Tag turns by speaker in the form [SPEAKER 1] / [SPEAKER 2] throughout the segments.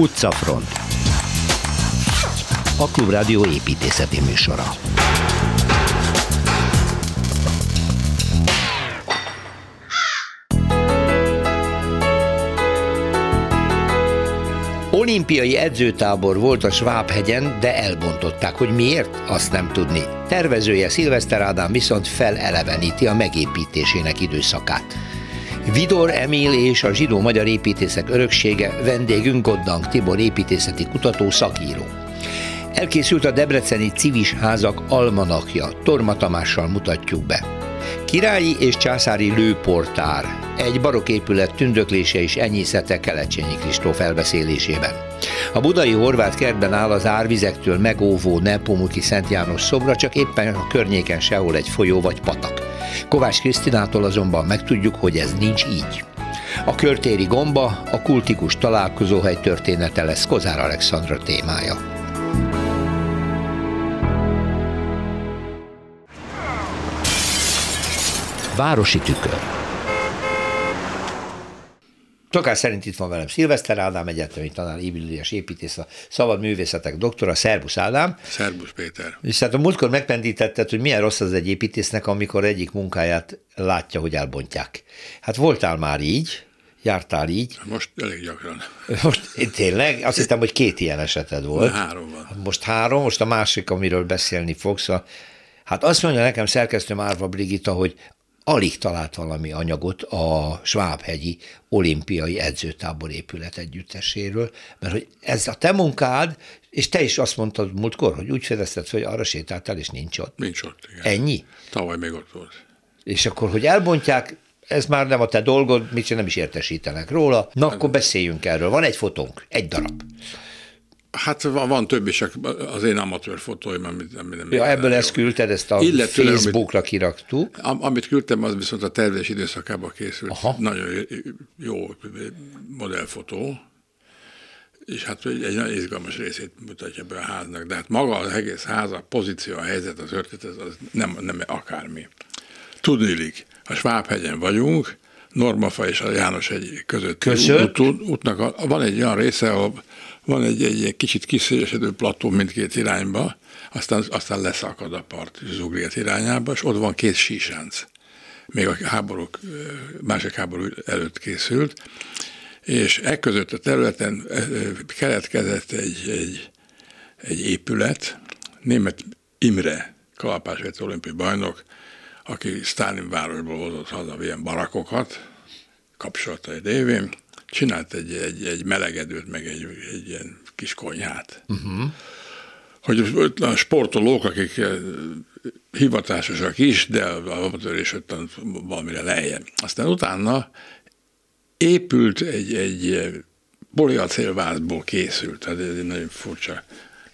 [SPEAKER 1] Utcafront A Klubrádió építészeti műsora Olimpiai edzőtábor volt a Svábhegyen, de elbontották, hogy miért, azt nem tudni. Tervezője Szilveszter Ádám viszont feleleveníti a megépítésének időszakát. Vidor Emil és a zsidó-magyar építészek öröksége vendégünk Goddang Tibor építészeti kutató szakíró. Elkészült a Debreceni Civis Házak almanakja, Torma Tamással mutatjuk be. Királyi és császári lőportár, egy barokk épület tündöklése és enyészete Kelecsényi Kristóf elbeszélésében. A budai horvát kertben áll az árvizektől megóvó Nepomuki Szent János szobra, csak éppen a környéken sehol egy folyó vagy patak. Kovács Krisztinától azonban megtudjuk, hogy ez nincs így. A körtéri gomba a kultikus találkozóhely története lesz Kozár Alexandra témája. Városi tükör. Tokás szerint itt van velem Szilveszter Ádám, egyetemi tanár, Ibilias építész, a szabad művészetek doktora, Szerbusz Ádám.
[SPEAKER 2] Szerbusz Péter.
[SPEAKER 1] És hát a múltkor megpendítetted, hogy milyen rossz az egy építésznek, amikor egyik munkáját látja, hogy elbontják. Hát voltál már így, jártál így.
[SPEAKER 2] Most elég gyakran.
[SPEAKER 1] Most én tényleg, azt hittem, hogy két ilyen eseted volt.
[SPEAKER 2] De három van.
[SPEAKER 1] Most három, most a másik, amiről beszélni fogsz. A, hát azt mondja nekem szerkesztő Márva Brigita, hogy alig talált valami anyagot a Svábhegyi olimpiai edzőtábor épület együtteséről, mert hogy ez a te munkád, és te is azt mondtad múltkor, hogy úgy fedezted, hogy arra sétáltál, és nincs ott.
[SPEAKER 2] Nincs ott, igen.
[SPEAKER 1] Ennyi?
[SPEAKER 2] Tavaly még ott volt.
[SPEAKER 1] És akkor, hogy elbontják, ez már nem a te dolgod, mit sem nem is értesítenek róla. Na, akkor beszéljünk erről. Van egy fotónk, egy darab.
[SPEAKER 2] Hát van, van több is, az én amatőr fotóim, amit, nem
[SPEAKER 1] Ja, ebből ezt küldted, ezt a
[SPEAKER 2] Illetőleg,
[SPEAKER 1] Facebookra amit, kiraktuk.
[SPEAKER 2] Am, amit küldtem, az viszont a tervezés időszakában készült. Aha. Nagyon jó modellfotó, és hát egy nagyon izgalmas részét mutatja be a háznak, de hát maga az egész ház, a pozíció, a helyzet, az örtet, az nem, nem akármi. Tudnilik, a Svábhegyen vagyunk, Normafa és a János egy között
[SPEAKER 1] Között?
[SPEAKER 2] Út, útnak a, van egy olyan része, ahol van egy, egy, egy kicsit kiszélesedő plató mindkét irányba, aztán, aztán leszakad a part Zugliet irányába, és ott van két sísánc. Még a háborúk, másik háború előtt készült, és e között a területen keletkezett egy, egy, egy épület, német Imre, kalapásvett olimpiai bajnok, aki Stalin városból hozott haza ilyen barakokat, kapcsolatai révén, csinált egy, egy, egy melegedőt, meg egy, egy ilyen kis konyhát. Uh-huh. Hogy a sportolók, akik eh, hivatásosak is, de a amatőr valamire lejjebb. Aztán utána épült egy, egy eh, poliacélvázból készült, tehát ez egy nagyon furcsa,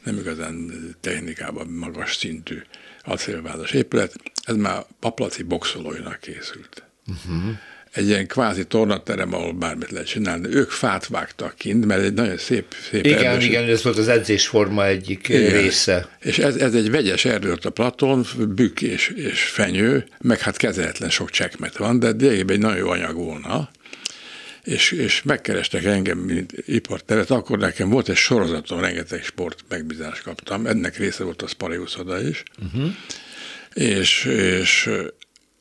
[SPEAKER 2] nem igazán technikában magas szintű acélvázas épület, ez már paplaci boxolóinak készült. Uh-huh egy ilyen kvázi tornaterem, ahol bármit lehet csinálni. Ők fát vágtak kint, mert egy nagyon szép, szép
[SPEAKER 1] Igen, erdős. igen, ez volt az edzésforma egyik igen. része.
[SPEAKER 2] És ez, ez egy vegyes erdő a Platon, bükk és, és fenyő, meg hát kezelhetlen sok csekmet van, de lényegében egy nagyon jó anyag volna. És, és megkerestek engem, mint iparteret, akkor nekem volt egy sorozaton, rengeteg sport megbízást kaptam, ennek része volt a Spariuszoda is, uh-huh. és, és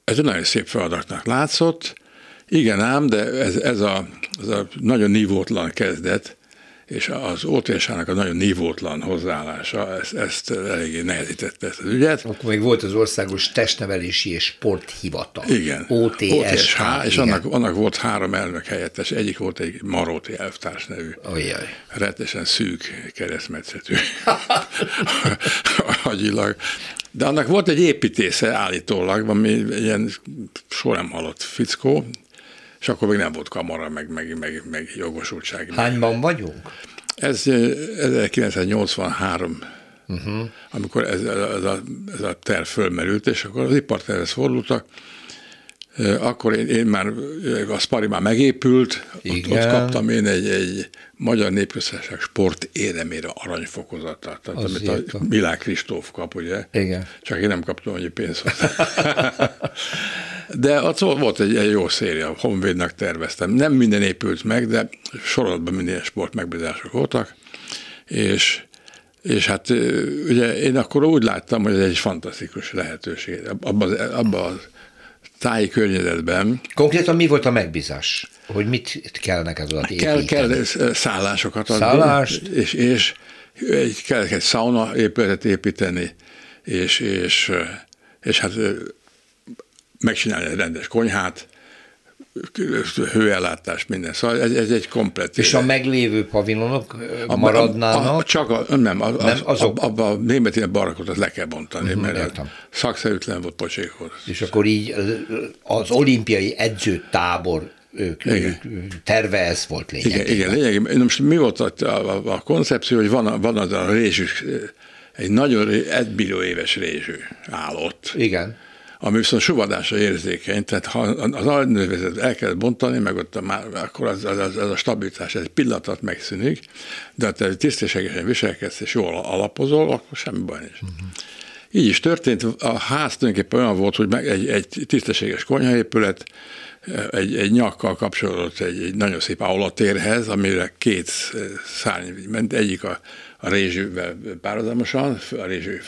[SPEAKER 2] ez egy nagyon szép feladatnak látszott, igen ám, de ez, ez, a, ez a nagyon nívótlan kezdet, és az OTS-nak a nagyon nívótlan hozzáállása ezt, ezt eléggé nehezítette ezt az ügyet.
[SPEAKER 1] Akkor még volt az Országos Testnevelési és Sporthivatal.
[SPEAKER 2] Igen.
[SPEAKER 1] OTSH. OTSH
[SPEAKER 2] és annak, annak volt három elnök helyettes. Egyik volt egy Maróti elvtárs nevű.
[SPEAKER 1] Ojjaj.
[SPEAKER 2] Rettesen szűk keresztmetszetű. agyilag. De annak volt egy építésze állítólag, ami ilyen soha nem halott fickó, és akkor még nem volt kamara, meg, meg, meg, meg jogosultság.
[SPEAKER 1] Hányban vagyunk?
[SPEAKER 2] Ez 1983 uh-huh. Mhm. amikor ez, ez, a, ez a terv fölmerült, és akkor az ipartervhez fordultak, akkor én, én már, a Spari már megépült, ott, ott kaptam én egy, egy Magyar Népköztársaság sport éremére aranyfokozatot, tehát az amit a Milák Kristóf kap, ugye?
[SPEAKER 1] Igen.
[SPEAKER 2] Csak én nem kaptam annyi pénzt. De ott volt egy, egy jó széria, Honvédnak terveztem. Nem minden épült meg, de sorozatban minden sport megbízások voltak, és és hát ugye én akkor úgy láttam, hogy ez egy fantasztikus lehetőség. Abban abba a táji környezetben.
[SPEAKER 1] Konkrétan mi volt a megbízás? Hogy mit kell neked oda
[SPEAKER 2] Kell, kell szállásokat adni. Szállást. És, és egy, kell egy sauna épületet építeni, és, és, és hát megcsinálni egy rendes konyhát, hőellátás, minden. Szóval ez, ez egy komplet.
[SPEAKER 1] És a meglévő pavilonok a, maradnának? A,
[SPEAKER 2] a, csak a, nem, a, nem azok... abba a német barakot le kell bontani, uh-huh, mert értem. szakszerűtlen volt, pocsék volt.
[SPEAKER 1] És akkor így az olimpiai edzőtábor ők, ők terve ez volt lényegében.
[SPEAKER 2] Igen, igen lényegében. Most mi volt a, a, a koncepció, hogy van, van az a rézsű, egy nagyon egy éves rézsű állott.
[SPEAKER 1] Igen
[SPEAKER 2] ami viszont suvadásra érzékeny, tehát ha az aranynövezet el kell bontani, meg ott a, már, akkor az, az, az, az a stabilitás egy pillanatot megszűnik, de ha te tisztességesen viselkedsz és jól alapozol, akkor semmi baj nincs. Uh-huh. Így is történt, a ház tulajdonképpen olyan volt, hogy meg egy, egy tisztességes konyhaépület, egy, egy nyakkal kapcsolódott egy, egy nagyon szép aulatérhez, amire két szárny ment, egyik a a rézsűvel párhuzamosan, a rézsű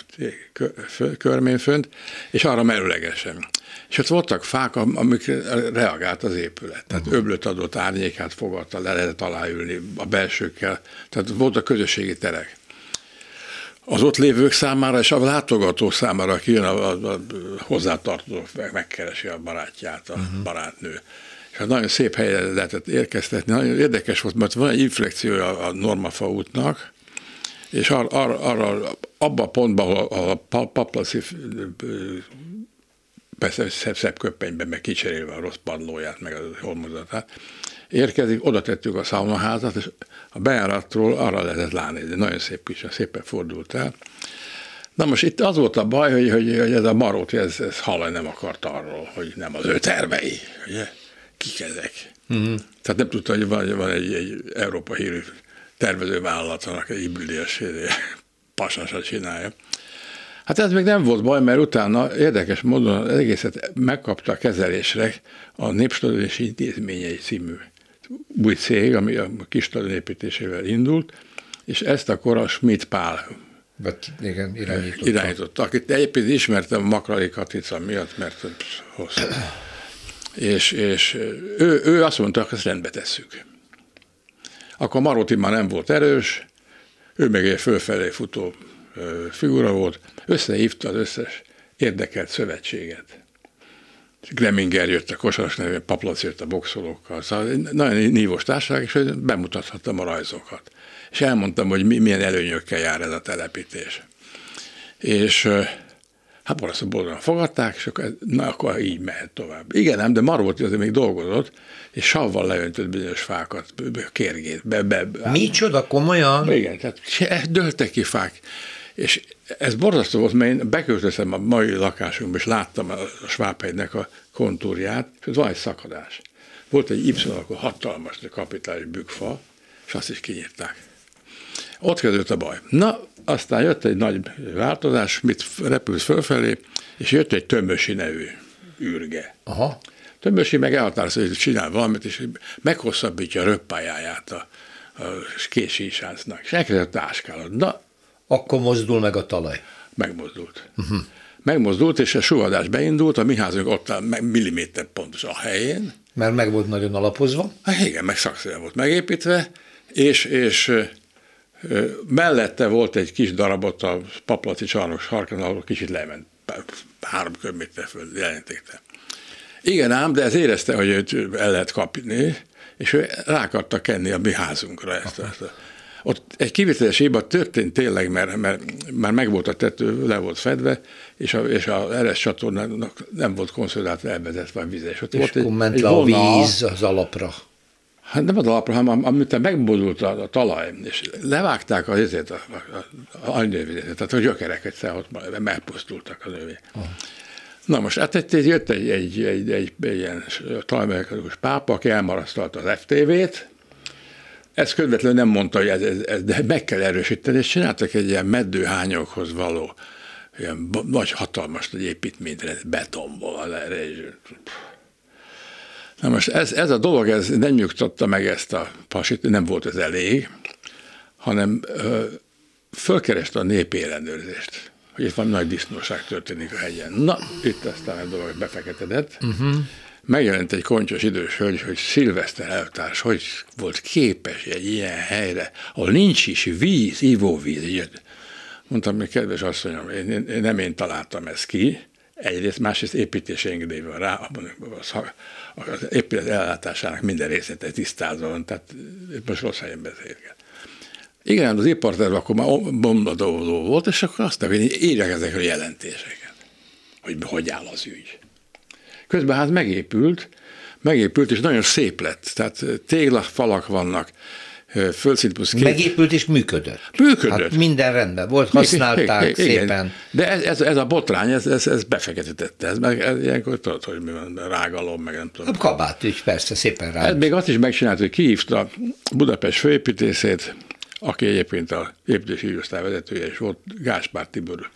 [SPEAKER 2] körmén fönt, és arra merőlegesen. És ott voltak fák, amik reagált az épület. Tehát uh-huh. öblöt adott, árnyékát fogadta, le lehetett aláülni a belsőkkel. Tehát voltak közösségi terek. Az ott lévők számára és a látogató számára, aki jön a, a, a hozzátartozó, megkeresi a barátját, a uh-huh. barátnő. És hát nagyon szép helyre lehetett érkeztetni. Nagyon érdekes volt, mert van egy inflekciója a Normafa útnak, és ar, ar, arra, abba a pontban, ahol a paplaszi persze szebb, szebb köpenyben, meg kicserélve a rossz padlóját, meg a holmozatát, érkezik, oda tettük a szállomaházat, és a bejáratról arra lehetett látni, de nagyon szép kis, szépen fordult el. Na most itt az volt a baj, hogy, hogy, hogy ez a Marót, ez, ez hallani nem akart arról, hogy nem az ő tervei, ugye? Kik ezek? Uh-huh. Tehát nem tudta, hogy van, van egy, egy Európa hírű tervezővállalatának egy hibridés pasasat csinálja. Hát ez még nem volt baj, mert utána érdekes módon az egészet megkapta a kezelésre a Népstadion Intézményei című új cég, ami a kis építésével indult, és ezt akkor a Schmidt Pál
[SPEAKER 1] Bet, igen, irányította.
[SPEAKER 2] irányította. Akit egyébként ismertem Makrali Katica miatt, mert hosszú. és, és ő, ő azt mondta, hogy ezt rendbe tesszük. Akkor Marotti már nem volt erős, ő meg egy fölfelé futó figura volt, összehívta az összes érdekelt szövetséget. Greminger jött a kosaras nevén, Paplac jött a boxolókkal, szóval nagyon nívós társaság, és bemutathattam a rajzokat. És elmondtam, hogy milyen előnyökkel jár ez a telepítés. És Hát borzasztó boldogan fogadták, és akkor, na, akkor így mehet tovább. Igen, nem, de Marvóti azért még dolgozott, és savval leöntött bizonyos fákat, kérgét. Be, be, be.
[SPEAKER 1] Micsoda, komolyan?
[SPEAKER 2] Igen, tehát döltek ki fák. És ez borzasztó volt, mert én beköltöztem a mai lakásunkba, és láttam a Svábhegynek a kontúrját, és van egy szakadás. Volt egy Y akkor hatalmas kapitális bükfa, és azt is kinyírták. Ott kezdődött a baj. Na, aztán jött egy nagy változás, mit repült fölfelé, és jött egy tömbösi nevű űrge.
[SPEAKER 1] Aha.
[SPEAKER 2] Tömbösi meg elhatározta, hogy csinál valamit, és meghosszabbítja a röppájáját a, a késísáncnak. És elkezdett táskálni. Na,
[SPEAKER 1] akkor mozdul meg a talaj.
[SPEAKER 2] Megmozdult. Uh-huh. Megmozdult, és a suhadás beindult, a mi házunk ott milliméter pontos a helyén.
[SPEAKER 1] Mert meg volt nagyon alapozva.
[SPEAKER 2] Hát igen, meg szakszerűen volt megépítve, és, és Mellette volt egy kis darabot a paplaci csarnok sarkán, ahol kicsit lement, három köbméter föl jelentékte. Igen ám, de ez érezte, hogy őt el lehet kapni, és ő rá akarta kenni a mi házunkra ezt. ezt a, ott egy kivételes éba történt tényleg, mert, mert már meg volt a tető, le volt fedve, és a, és a eres csatornának nem volt konszolidált elvezetve a víz.
[SPEAKER 1] És ott és volt egy, ment egy le a víz az alapra.
[SPEAKER 2] Hát nem az alapra, hanem amit megbódult a, a talaj, és levágták az ezért a, a, a, a tehát a gyökereket ott megpusztultak a növény. Oh. Na most hát egy, jött egy, egy, egy, egy, egy ilyen talajmechanikus pápa, aki elmarasztalta az FTV-t, ezt közvetlenül nem mondta, hogy ez, ez, ez, de meg kell erősíteni, és csináltak egy ilyen meddőhányokhoz való ilyen nagy, hatalmas nagy építményre, betonból, erre, Na most ez, ez a dolog ez nem nyugtatta meg ezt a pasit, nem volt ez elég, hanem ö, fölkereste a népi ellenőrzést, hogy itt van nagy disznóság történik a hegyen. Na, itt aztán a dolog befeketedett. Uh-huh. Megjelent egy koncsos idős hölgy, hogy szilveszter eltárs, hogy volt képes egy ilyen helyre, ahol nincs is víz, ivóvíz. Mondtam, hogy kedves asszonyom, én, én, nem én találtam ezt ki, egyrészt, másrészt építési van rá, az, az épület ellátásának minden részlete tisztázva tehát most rossz helyen beszélget. Igen, az iparterv akkor már bombadóvó volt, és akkor azt mondja, hogy írják ezekről jelentéseket, hogy hogy áll az ügy. Közben hát megépült, megépült, és nagyon szép lett. Tehát téglafalak vannak, földszint plusz
[SPEAKER 1] két. Megépült és működött.
[SPEAKER 2] Működött. Hát
[SPEAKER 1] minden rendben volt, használták igen, szépen.
[SPEAKER 2] De ez, ez, ez, a botrány, ez, ez, ez befektetette. Ez, meg, ez ilyenkor tudod, hogy mi van, rágalom, meg nem tudom.
[SPEAKER 1] A kabát ügy, persze, szépen rá.
[SPEAKER 2] Ez még azt is megcsinált, hogy kihívta Budapest főépítészét, aki egyébként a építési ügyosztály vezetője is volt, Gáspár Tibor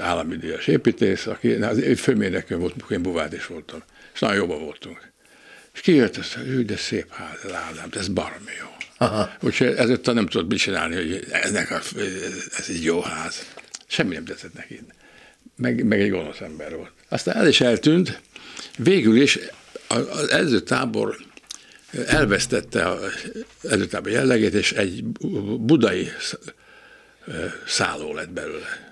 [SPEAKER 2] állami díjas építész, aki az főmérnökön volt, én buvát is voltam, és nagyon jobban voltunk. És kijött, azt hogy de szép ház, ez Ádám, ez baromi jó. Aha. Úgyhogy ezért nem tudott mit csinálni, hogy eznek a, ez egy jó ház. Semmi nem tetszett neki. Meg, meg egy gonosz ember volt. Aztán el is eltűnt, végül is az előtábor elvesztette az előtábor jellegét, és egy budai szálló lett belőle.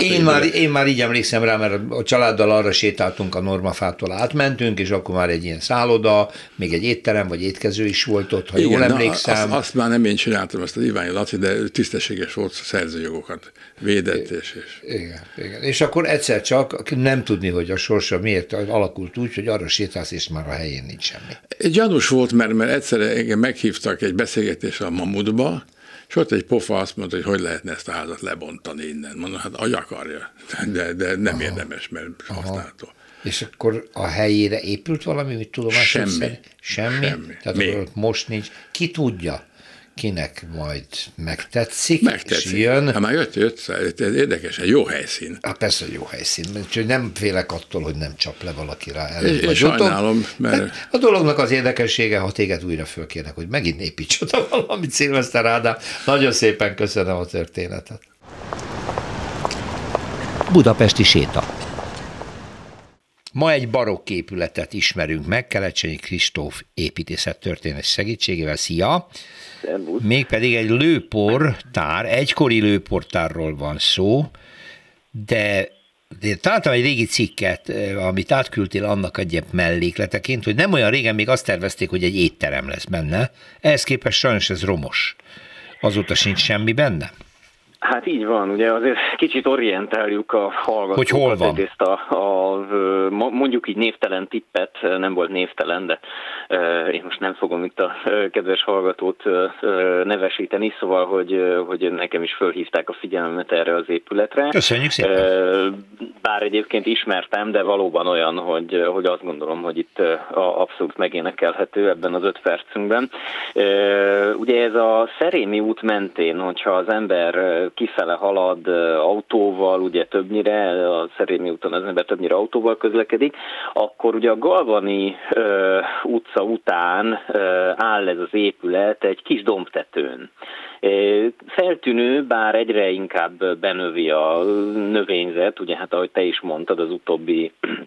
[SPEAKER 1] Én már, én már így emlékszem rá, mert a családdal arra sétáltunk a normafától átmentünk, és akkor már egy ilyen szálloda, még egy étterem vagy étkező is volt ott, ha Igen, jól emlékszem.
[SPEAKER 2] Azt, azt, már nem én csináltam, ezt a Iványi Laci, de tisztességes volt, szerzőjogokat védett. És, és...
[SPEAKER 1] Igen, igen. És akkor egyszer csak nem tudni, hogy a sorsa miért alakult úgy, hogy arra sétálsz, és már a helyén nincs semmi.
[SPEAKER 2] Gyanús volt, mert, mert egyszer engem meghívtak egy beszélgetésre a Mamutba, és ott egy pofa azt mondta, hogy hogy lehetne ezt a házat lebontani innen. Mondom, hát agy akarja, de, de nem Aha. érdemes, mert használható.
[SPEAKER 1] És akkor a helyére épült valami, mit tudom,
[SPEAKER 2] Semmi. Semmi?
[SPEAKER 1] Semmi. Tehát Még. most nincs. Ki tudja? Kinek majd megtetszik, megtetszik. és jön.
[SPEAKER 2] Hát már jött, jött, ez érdekes, egy jó helyszín.
[SPEAKER 1] Hát persze, jó helyszín, úgyhogy nem félek attól, hogy nem csap le valaki rá
[SPEAKER 2] előbb vagy sajnálom, mert... Hát
[SPEAKER 1] a dolognak az érdekessége, ha téged újra fölkérnek, hogy megint építs oda valamit, Szilveszter Ádám. Nagyon szépen köszönöm a történetet. Budapesti séta. Ma egy barokk épületet ismerünk meg, Kelecsényi Kristóf építészettörténet segítségével. Szia! Mégpedig egy lőportár, egykori lőportárról van szó, de de találtam egy régi cikket, eh, amit átküldtél annak egy mellékleteként, hogy nem olyan régen még azt tervezték, hogy egy étterem lesz benne. Ehhez képest sajnos ez romos. Azóta sincs semmi benne.
[SPEAKER 3] Hát így van, ugye azért kicsit orientáljuk a hallgatókat.
[SPEAKER 1] Hogy hol van?
[SPEAKER 3] Ezt a, a, mondjuk így névtelen tippet, nem volt névtelen, de én most nem fogom itt a kedves hallgatót nevesíteni, szóval, hogy, hogy nekem is fölhívták a figyelmet erre az épületre.
[SPEAKER 1] Köszönjük szépen!
[SPEAKER 3] Bár egyébként ismertem, de valóban olyan, hogy, hogy azt gondolom, hogy itt abszolút megénekelhető ebben az öt percünkben. Ugye ez a Szerémi út mentén, hogyha az ember kifele halad autóval, ugye többnyire, a Szerémi úton az ember többnyire autóval közlekedik, akkor ugye a Galvani utca után áll ez az épület egy kis dombtetőn. Feltűnő, bár egyre inkább benövi a növényzet, ugye hát ahogy te is mondtad, az utóbbi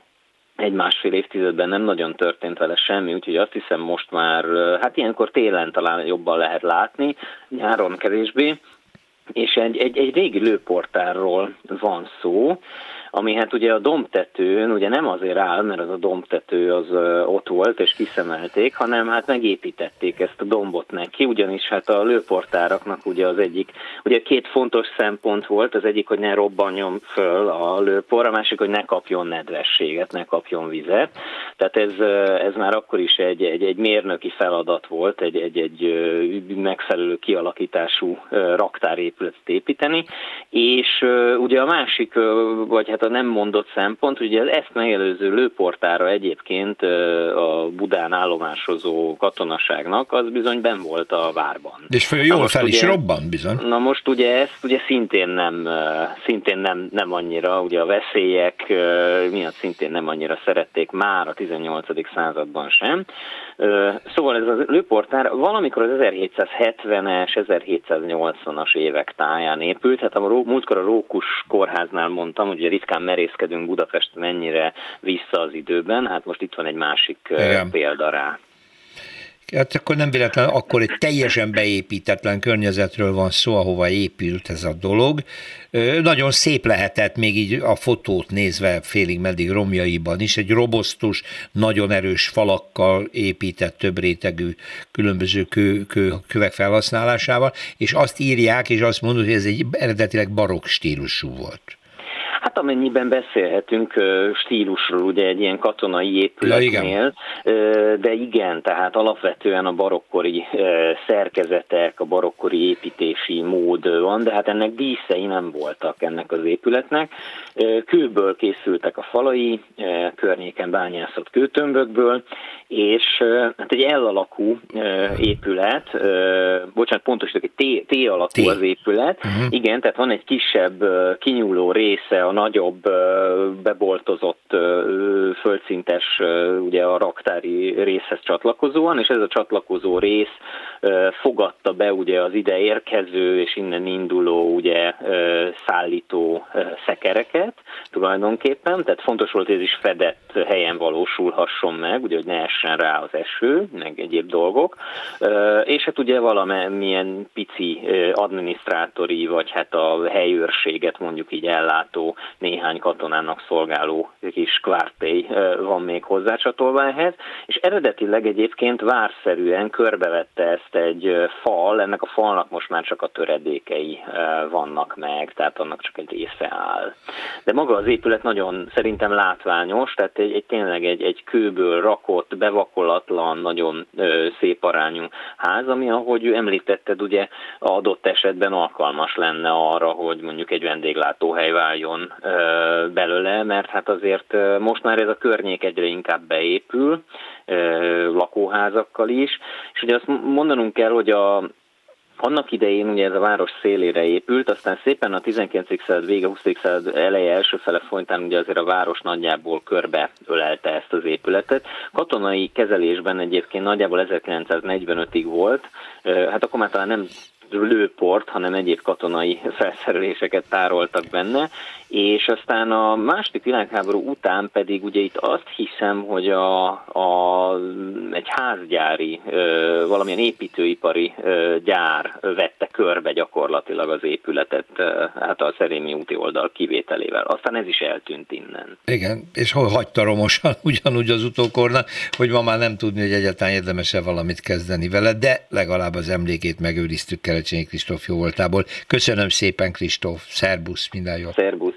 [SPEAKER 3] egy másfél évtizedben nem nagyon történt vele semmi, úgyhogy azt hiszem most már, hát ilyenkor télen talán jobban lehet látni, nyáron kevésbé, és egy, egy, egy régi lőportárról van szó, ami hát ugye a dombtetőn ugye nem azért áll, mert az a dombtető az ott volt és kiszemelték, hanem hát megépítették ezt a dombot neki, ugyanis hát a lőportáraknak ugye az egyik, ugye két fontos szempont volt, az egyik, hogy ne robbanjon föl a lőpor, a másik, hogy ne kapjon nedvességet, ne kapjon vizet. Tehát ez, ez már akkor is egy, egy, egy mérnöki feladat volt, egy, egy, egy megfelelő kialakítású raktárépületet építeni, és ugye a másik, vagy hát tehát a nem mondott szempont, ugye az ezt megelőző lőportára egyébként a Budán állomásozó katonaságnak, az bizony ben volt a várban.
[SPEAKER 1] És föl jól fel is robban bizony.
[SPEAKER 3] Na most ugye ezt ugye szintén nem, szintén nem, nem annyira, ugye a veszélyek miatt szintén nem annyira szerették már a 18. században sem. Szóval ez a lőportár valamikor az 1770-es, 1780-as évek táján épült, hát a múltkor a Rókus kórháznál mondtam, hogy ritkán merészkedünk Budapesten ennyire vissza az időben, hát most itt van egy másik Igen. példa rá.
[SPEAKER 1] Hát akkor nem véletlen, akkor egy teljesen beépítetlen környezetről van szó, ahova épült ez a dolog. Nagyon szép lehetett még így a fotót nézve félig meddig romjaiban is, egy robosztus, nagyon erős falakkal épített több rétegű különböző kő, kő, kövek felhasználásával, és azt írják, és azt mondod, hogy ez egy eredetileg barokk stílusú volt.
[SPEAKER 3] Hát amennyiben beszélhetünk stílusról, ugye egy ilyen katonai épületnél, ja, de igen, tehát alapvetően a barokkori szerkezetek, a barokkori építési mód van, de hát ennek díszei nem voltak ennek az épületnek. Kőből készültek a falai, környéken bányászott kőtömbökből, és hát egy L alakú épület, bocsánat, pontosítok, egy T, T alakú T. az épület, uh-huh. igen, tehát van egy kisebb kinyúló része a nagyobb beboltozott földszintes, ugye a raktári részhez csatlakozóan, és ez a csatlakozó rész fogadta be ugye az ide érkező és innen induló ugye szállító szekereket tulajdonképpen, tehát fontos volt, hogy ez is fedett helyen valósulhasson meg, ugye, hogy ne essen rá az eső, meg egyéb dolgok, és hát ugye valamilyen pici adminisztrátori, vagy hát a helyőrséget mondjuk így ellátó néhány katonának szolgáló kis kvártély van még hozzácsatolva ehhez, és eredetileg egyébként várszerűen körbevette ezt egy fal, ennek a falnak most már csak a töredékei vannak meg, tehát annak csak egy része áll. De maga az épület nagyon szerintem látványos, tehát egy, egy tényleg egy, egy kőből rakott, bevakolatlan, nagyon szép arányú ház, ami ahogy említetted, ugye adott esetben alkalmas lenne arra, hogy mondjuk egy vendéglátóhely váljon belőle, mert hát azért most már ez a környék egyre inkább beépül, lakóházakkal is, és ugye azt mondanunk kell, hogy a, annak idején ugye ez a város szélére épült, aztán szépen a 19. század vége, 20. század eleje első fele folytán ugye azért a város nagyjából körbe ölelte ezt az épületet. Katonai kezelésben egyébként nagyjából 1945-ig volt, hát akkor már talán nem lőport, hanem egyéb katonai felszereléseket tároltak benne, és aztán a második világháború után pedig ugye itt azt hiszem, hogy a, a, egy házgyári, valamilyen építőipari gyár vette körbe gyakorlatilag az épületet, hát a Szerémi úti oldal kivételével. Aztán ez is eltűnt innen.
[SPEAKER 1] Igen, és hol hagyta romosan ugyanúgy az utókornak, hogy ma már nem tudni, hogy egyáltalán érdemes-e valamit kezdeni vele, de legalább az emlékét megőriztük Kelecsényi Kristóf jó voltából. Köszönöm szépen, Kristóf, szerbusz, minden jót!
[SPEAKER 3] Szerbusz!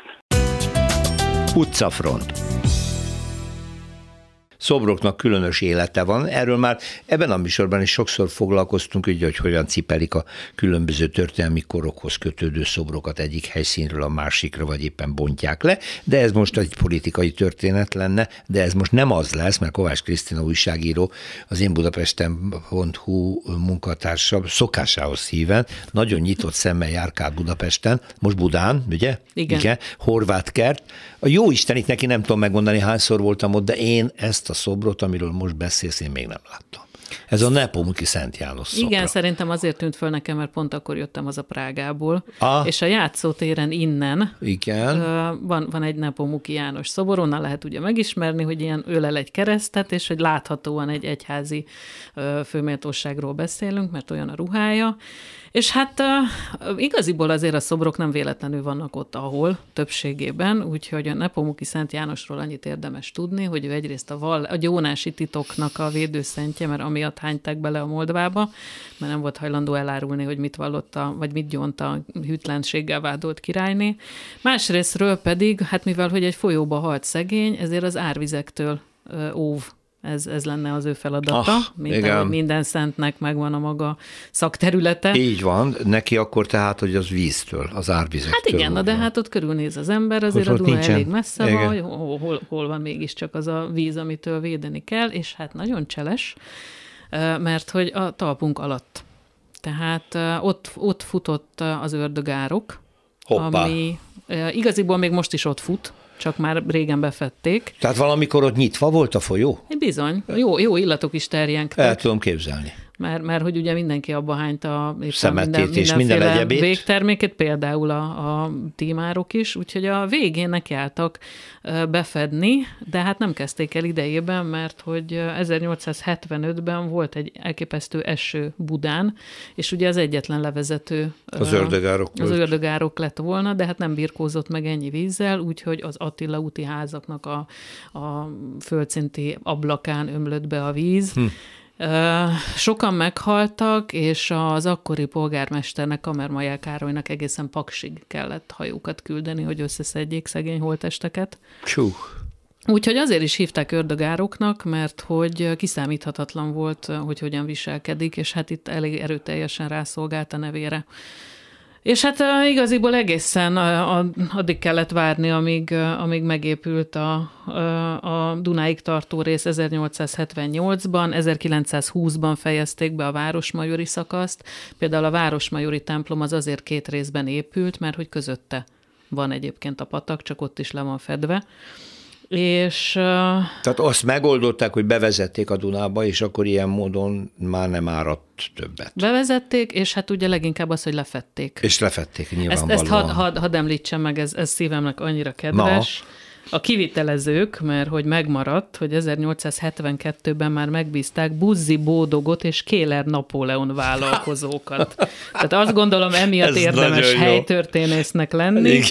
[SPEAKER 1] Utcafront szobroknak különös élete van. Erről már ebben a műsorban is sokszor foglalkoztunk, ugye, hogy hogyan cipelik a különböző történelmi korokhoz kötődő szobrokat egyik helyszínről a másikra, vagy éppen bontják le, de ez most egy politikai történet lenne, de ez most nem az lesz, mert Kovács Krisztina újságíró, az én Budapesten.hu munkatársa szokásához híven, nagyon nyitott szemmel járkál Budapesten, most Budán, ugye?
[SPEAKER 4] Igen. Igen.
[SPEAKER 1] Horváth kert. A jó Isten itt neki nem tudom megmondani, hányszor voltam ott, de én ezt a a szobrot, amiről most beszélsz, én még nem láttam. Ez a Nepomuki Szent János szobra.
[SPEAKER 4] Igen, szerintem azért tűnt föl nekem, mert pont akkor jöttem az a Prágából, ah. és a játszótéren innen
[SPEAKER 1] Igen.
[SPEAKER 4] van, van egy Nepomuki János szobor, onnan lehet ugye megismerni, hogy ilyen ölel egy keresztet, és hogy láthatóan egy egyházi főméltóságról beszélünk, mert olyan a ruhája, és hát uh, igaziból azért a szobrok nem véletlenül vannak ott, ahol többségében, úgyhogy a Nepomuki Szent Jánosról annyit érdemes tudni, hogy ő egyrészt a, val, a gyónási titoknak a védőszentje, mert amiatt hányták bele a Moldvába, mert nem volt hajlandó elárulni, hogy mit vallotta, vagy mit gyónta a hűtlenséggel vádolt királyné. Másrésztről pedig, hát mivel hogy egy folyóba halt szegény, ezért az árvizektől óv ez, ez lenne az ő feladata,
[SPEAKER 1] Ah,
[SPEAKER 4] mint
[SPEAKER 1] igen.
[SPEAKER 4] minden szentnek megvan a maga szakterülete.
[SPEAKER 1] Így van, neki akkor tehát, hogy az víztől, az árvizektől.
[SPEAKER 4] Hát igen, de hát ott körülnéz az ember, azért
[SPEAKER 1] Ott
[SPEAKER 4] a Duna
[SPEAKER 1] nincsen.
[SPEAKER 4] elég messze
[SPEAKER 1] Igen.
[SPEAKER 4] van, hol, hol, hol van mégiscsak az a víz, amitől védeni kell, és hát nagyon cseles, mert hogy a talpunk alatt. Tehát ott, ott futott az ördögárok,
[SPEAKER 1] Hoppá.
[SPEAKER 4] ami igaziból még most is ott fut, csak már régen befették.
[SPEAKER 1] Tehát valamikor ott nyitva volt a folyó?
[SPEAKER 4] Bizony, jó, jó illatok is terjengtek.
[SPEAKER 1] El tudom képzelni.
[SPEAKER 4] Mert, mert hogy ugye mindenki abba hányta
[SPEAKER 1] Szemetét
[SPEAKER 4] minden,
[SPEAKER 1] és minden egyebét.
[SPEAKER 4] végterméket, például a, a tímárok is, úgyhogy a végén nekiálltak befedni, de hát nem kezdték el idejében, mert hogy ö, 1875-ben volt egy elképesztő eső Budán, és ugye az egyetlen levezető
[SPEAKER 1] Az ördögárok
[SPEAKER 4] az
[SPEAKER 1] volt.
[SPEAKER 4] ördögárok lett volna, de hát nem birkózott meg ennyi vízzel, úgyhogy az Attila úti házaknak a, a földszinti ablakán ömlött be a víz. Hm. Sokan meghaltak, és az akkori polgármesternek, Kamermajel Károlynak egészen paksig kellett hajókat küldeni, hogy összeszedjék szegény holtesteket.
[SPEAKER 1] Csú.
[SPEAKER 4] Úgyhogy azért is hívták ördögároknak, mert hogy kiszámíthatatlan volt, hogy hogyan viselkedik, és hát itt elég erőteljesen rászolgált a nevére. És hát igaziból egészen addig kellett várni, amíg, amíg megépült a, a Dunáig tartó rész 1878-ban, 1920-ban fejezték be a Városmajori szakaszt. Például a Városmajori templom az azért két részben épült, mert hogy közötte van egyébként a patak, csak ott is le van fedve. És
[SPEAKER 1] Tehát azt megoldották, hogy bevezették a Dunába, és akkor ilyen módon már nem áradt többet.
[SPEAKER 4] bevezették, és hát ugye leginkább az, hogy lefették.
[SPEAKER 1] És lefették
[SPEAKER 4] Ezt,
[SPEAKER 1] nyilvánvalóan.
[SPEAKER 4] ezt hadd had, had említsem meg, ez, ez szívemnek annyira kedves. A kivitelezők, mert hogy megmaradt, hogy 1872-ben már megbízták Buzzi Bódogot és Kéler Napóleon vállalkozókat. Tehát azt gondolom, emiatt
[SPEAKER 1] Ez
[SPEAKER 4] érdemes helytörténésznek lenni.
[SPEAKER 1] Igen.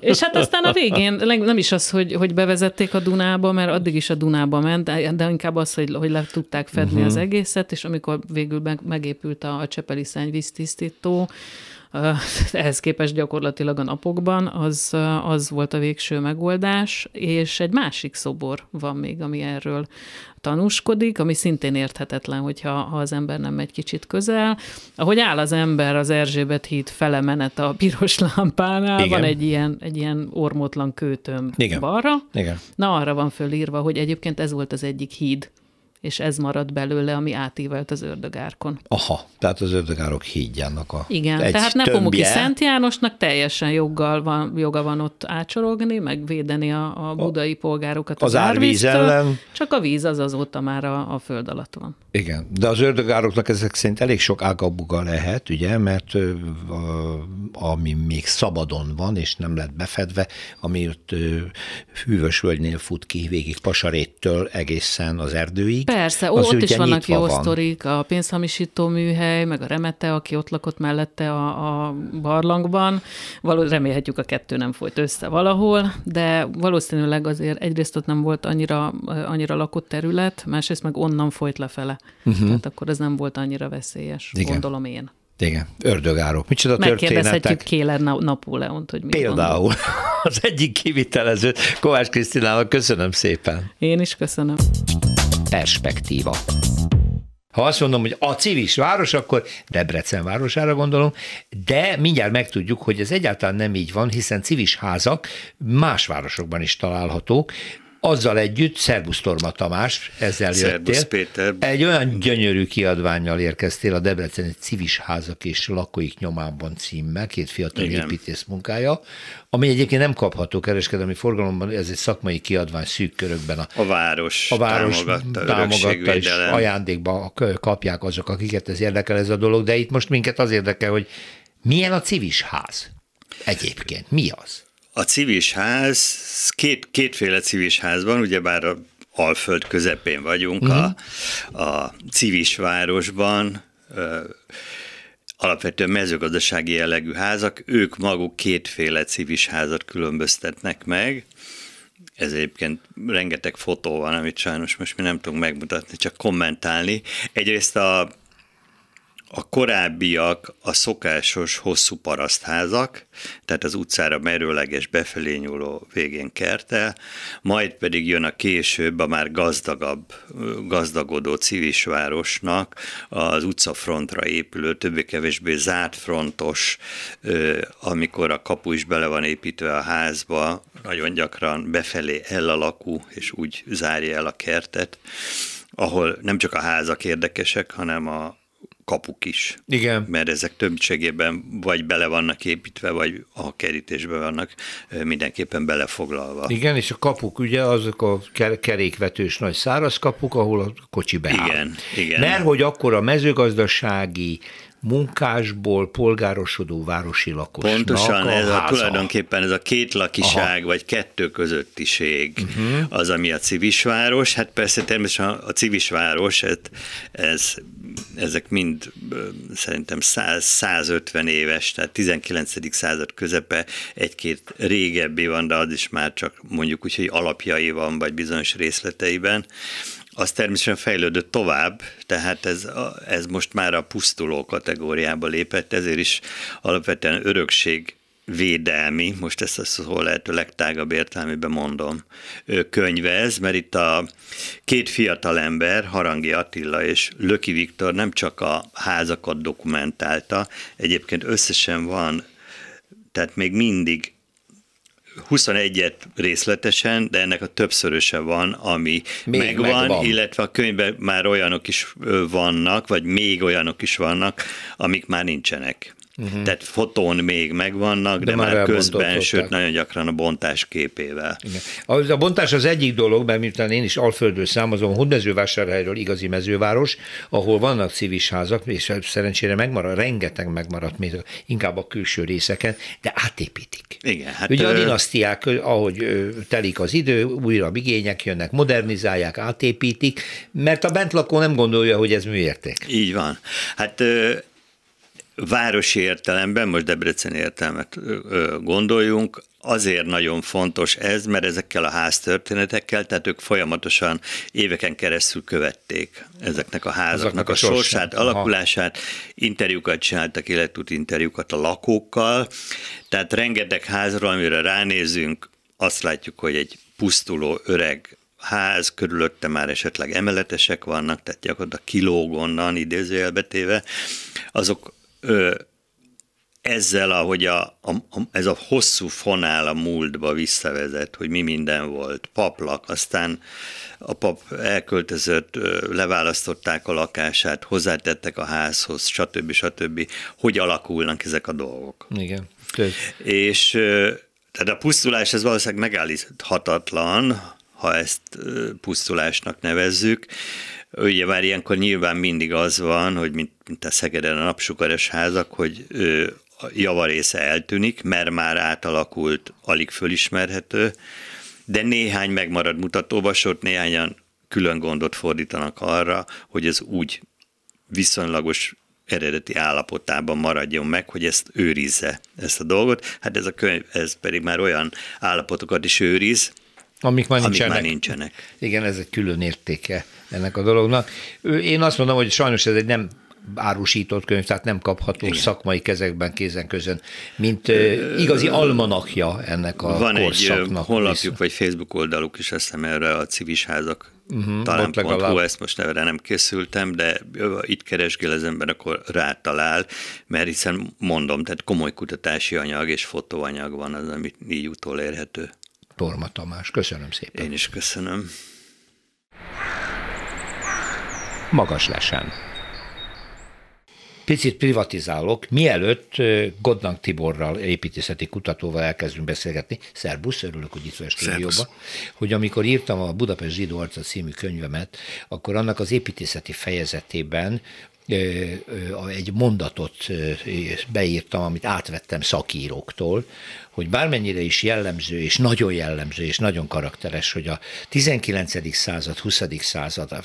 [SPEAKER 4] És hát aztán a végén nem is az, hogy, hogy bevezették a Dunába, mert addig is a Dunába ment, de, inkább az, hogy, hogy le tudták fedni uh-huh. az egészet, és amikor végül meg, megépült a, a Csepeli szennyvíztisztító, ö, ehhez képest gyakorlatilag a napokban, az, az volt a végső megoldás, és egy másik szobor van még, ami erről tanúskodik, ami szintén érthetetlen, hogyha ha az ember nem megy kicsit közel. Ahogy áll az ember az Erzsébet híd fele menet a piros lámpánál,
[SPEAKER 1] Igen.
[SPEAKER 4] van egy ilyen, egy ilyen ormótlan kőtöm
[SPEAKER 1] Igen.
[SPEAKER 4] balra,
[SPEAKER 1] Igen.
[SPEAKER 4] Na, arra van fölírva, hogy egyébként ez volt az egyik híd, és ez maradt belőle, ami átívelt az ördögárkon.
[SPEAKER 1] Aha, tehát az ördögárok hídjának a
[SPEAKER 4] Igen,
[SPEAKER 1] egy
[SPEAKER 4] tehát Nepomuki. Szent Jánosnak teljesen joggal van, joga van ott ácsorogni, meg védeni a, a budai polgárokat
[SPEAKER 1] Az árvíz ellen.
[SPEAKER 4] Csak a víz az azóta már a, a föld alatt van.
[SPEAKER 1] Igen, de az ördögároknak ezek szerint elég sok ágabuga lehet, ugye, mert ö, a- ami még szabadon van, és nem lett befedve, ami ott ö, hűvös völgynél fut ki végig Pasaréttől egészen az erdőig.
[SPEAKER 4] Persze, ó,
[SPEAKER 1] az
[SPEAKER 4] ott is vannak jó
[SPEAKER 1] van.
[SPEAKER 4] sztorik, a pénzhamisító műhely, meg a Remete, aki ott lakott mellette a, a barlangban. Való, remélhetjük a kettő nem folyt össze valahol, de valószínűleg azért egyrészt ott nem volt annyira, annyira lakott terület, másrészt meg onnan folyt lefele. Uh-huh. Tehát akkor ez nem volt annyira veszélyes.
[SPEAKER 1] Igen.
[SPEAKER 4] gondolom én.
[SPEAKER 1] Igen, ördögárok. Micsoda
[SPEAKER 4] Megkérdezhetjük. Kéler Na- Napóleont, hogy mit gondol.
[SPEAKER 1] Például az egyik kivitelezőt, Kovács Krisztinának köszönöm szépen.
[SPEAKER 4] Én is köszönöm.
[SPEAKER 1] Perspektíva. Ha azt mondom, hogy a civis város, akkor Debrecen városára gondolom, de mindjárt megtudjuk, hogy ez egyáltalán nem így van, hiszen civis házak más városokban is találhatók, azzal együtt, Szerbusz Torma Tamás, ezzel
[SPEAKER 5] Szerbusz
[SPEAKER 1] jöttél.
[SPEAKER 5] Péter.
[SPEAKER 1] Egy olyan gyönyörű kiadványjal érkeztél a Debreceni Civis Házak és Lakóik nyomában címmel, két fiatal
[SPEAKER 5] Igen.
[SPEAKER 1] építész munkája, ami egyébként nem kapható kereskedelmi forgalomban, ez egy szakmai kiadvány szűk körökben a
[SPEAKER 5] A város,
[SPEAKER 1] a város
[SPEAKER 5] támogatta,
[SPEAKER 1] támogatta és ajándékba kapják azok, akiket ez érdekel ez a dolog, de itt most minket az érdekel, hogy milyen a civis ház egyébként, mi az?
[SPEAKER 5] A civis ház, két, kétféle civis ház van, ugyebár a Alföld közepén vagyunk, uh-huh. a, a civis városban, ö, alapvetően mezőgazdasági jellegű házak, ők maguk kétféle civis házat különböztetnek meg. Ez egyébként rengeteg fotó van, amit sajnos most mi nem tudunk megmutatni, csak kommentálni. Egyrészt a a korábbiak a szokásos hosszú parasztházak, tehát az utcára merőleges befelé nyúló végén kertel, majd pedig jön a később a már gazdagabb, gazdagodó civisvárosnak az utcafrontra épülő, többé-kevésbé zárt frontos, amikor a kapu is bele van építve a házba, nagyon gyakran befelé elalakú, és úgy zárja el a kertet, ahol nem csak a házak érdekesek, hanem a, kapuk is.
[SPEAKER 1] Igen.
[SPEAKER 5] Mert ezek többségében vagy bele vannak építve, vagy a kerítésbe vannak mindenképpen belefoglalva.
[SPEAKER 1] Igen, és a kapuk ugye azok a kerékvetős nagy száraz kapuk, ahol a kocsi beáll.
[SPEAKER 5] Igen, igen.
[SPEAKER 1] Mert hogy akkor a mezőgazdasági munkásból polgárosodó városi lakosnak
[SPEAKER 5] Pontosan,
[SPEAKER 1] a
[SPEAKER 5] ez
[SPEAKER 1] háza.
[SPEAKER 5] a, tulajdonképpen ez a két lakiság, Aha. vagy kettő közöttiség uh-huh. az, ami a civisváros. Hát persze természetesen a civisváros, ez, ez, ezek mind szerintem 100, 150 éves, tehát 19. század közepe, egy-két régebbi van, de az is már csak mondjuk úgy, hogy alapjai van, vagy bizonyos részleteiben az természetesen fejlődött tovább, tehát ez, ez most már a pusztuló kategóriába lépett, ezért is alapvetően örökség védelmi, most ezt a szó lehető legtágabb értelmében mondom, könyvez, mert itt a két fiatal ember, Harangi Attila és Löki Viktor nem csak a házakat dokumentálta, egyébként összesen van, tehát még mindig 21-et részletesen, de ennek a többszöröse van, ami még megvan, megvan, illetve a könyvben már olyanok is vannak, vagy még olyanok is vannak, amik már nincsenek. Uh-huh. Tehát fotón még megvannak, de, de már, már közben, sőt nagyon gyakran a bontás képével.
[SPEAKER 1] Igen. A bontás az egyik dolog, mert miután én is Alföldről számozom, Hódmezővásárhelyről igazi mezőváros, ahol vannak civis házak, és szerencsére megmarad, rengeteg megmaradt, még inkább a külső részeken, de átépítik.
[SPEAKER 5] Igen, hát
[SPEAKER 1] Ugye a dinasztiák, ahogy telik az idő, újra igények jönnek, modernizálják, átépítik, mert a bentlakó nem gondolja, hogy ez műérték.
[SPEAKER 5] Így van. Hát városi értelemben, most Debrecen értelmet gondoljunk, azért nagyon fontos ez, mert ezekkel a háztörténetekkel, tehát ők folyamatosan éveken keresztül követték ezeknek a házaknak a, a sorsát, Aha. alakulását, interjúkat csináltak, életút interjúkat a lakókkal, tehát rengeteg házról, amire ránézünk, azt látjuk, hogy egy pusztuló öreg ház, körülötte már esetleg emeletesek vannak, tehát gyakorlatilag kilóg onnan idézőjelbetéve, azok ö, ezzel, ahogy a, a, a, ez a hosszú fonál a múltba visszavezet, hogy mi minden volt, paplak, aztán a pap elköltözött, leválasztották a lakását, hozzátettek a házhoz, stb. stb. Hogy alakulnak ezek a dolgok.
[SPEAKER 1] Igen.
[SPEAKER 5] Tök. És tehát a pusztulás ez valószínűleg megállíthatatlan, ha ezt pusztulásnak nevezzük, Ugye már ilyenkor nyilván mindig az van, hogy mint, mint a Szegeden a napsugaras házak, hogy a javarésze eltűnik, mert már átalakult, alig fölismerhető, de néhány megmarad mutatóvasort, néhányan külön gondot fordítanak arra, hogy ez úgy viszonylagos eredeti állapotában maradjon meg, hogy ezt őrizze, ezt a dolgot. Hát ez a könyv, ez pedig már olyan állapotokat is őriz,
[SPEAKER 1] Amik már
[SPEAKER 5] amik
[SPEAKER 1] nincsenek.
[SPEAKER 5] Már nincsenek.
[SPEAKER 1] Igen, ez egy külön értéke ennek a dolognak. Én azt mondom, hogy sajnos ez egy nem árusított könyv, tehát nem kapható Igen. szakmai kezekben, kézen közön, mint uh, igazi almanakja ennek a
[SPEAKER 5] Van
[SPEAKER 1] korszaknak.
[SPEAKER 5] egy honlapjuk, vagy Facebook oldaluk is, azt hiszem erre a civis házak uh-huh, talán pont ezt most erre nem készültem, de itt keresgél az ember, akkor rátalál, mert hiszen mondom, tehát komoly kutatási anyag és fotóanyag van az, amit így utolérhető.
[SPEAKER 1] Torma Tamás. Köszönöm szépen.
[SPEAKER 5] Én is köszönöm.
[SPEAKER 1] Magas lesen. Picit privatizálok, mielőtt Godnang Tiborral, építészeti kutatóval elkezdünk beszélgetni. Szerbusz, örülök, hogy itt vagy a stúdióban. Hogy amikor írtam a Budapest Zsidó Arca című könyvemet, akkor annak az építészeti fejezetében egy mondatot beírtam, amit átvettem szakíróktól, hogy bármennyire is jellemző, és nagyon jellemző, és nagyon karakteres, hogy a 19. század, 20. század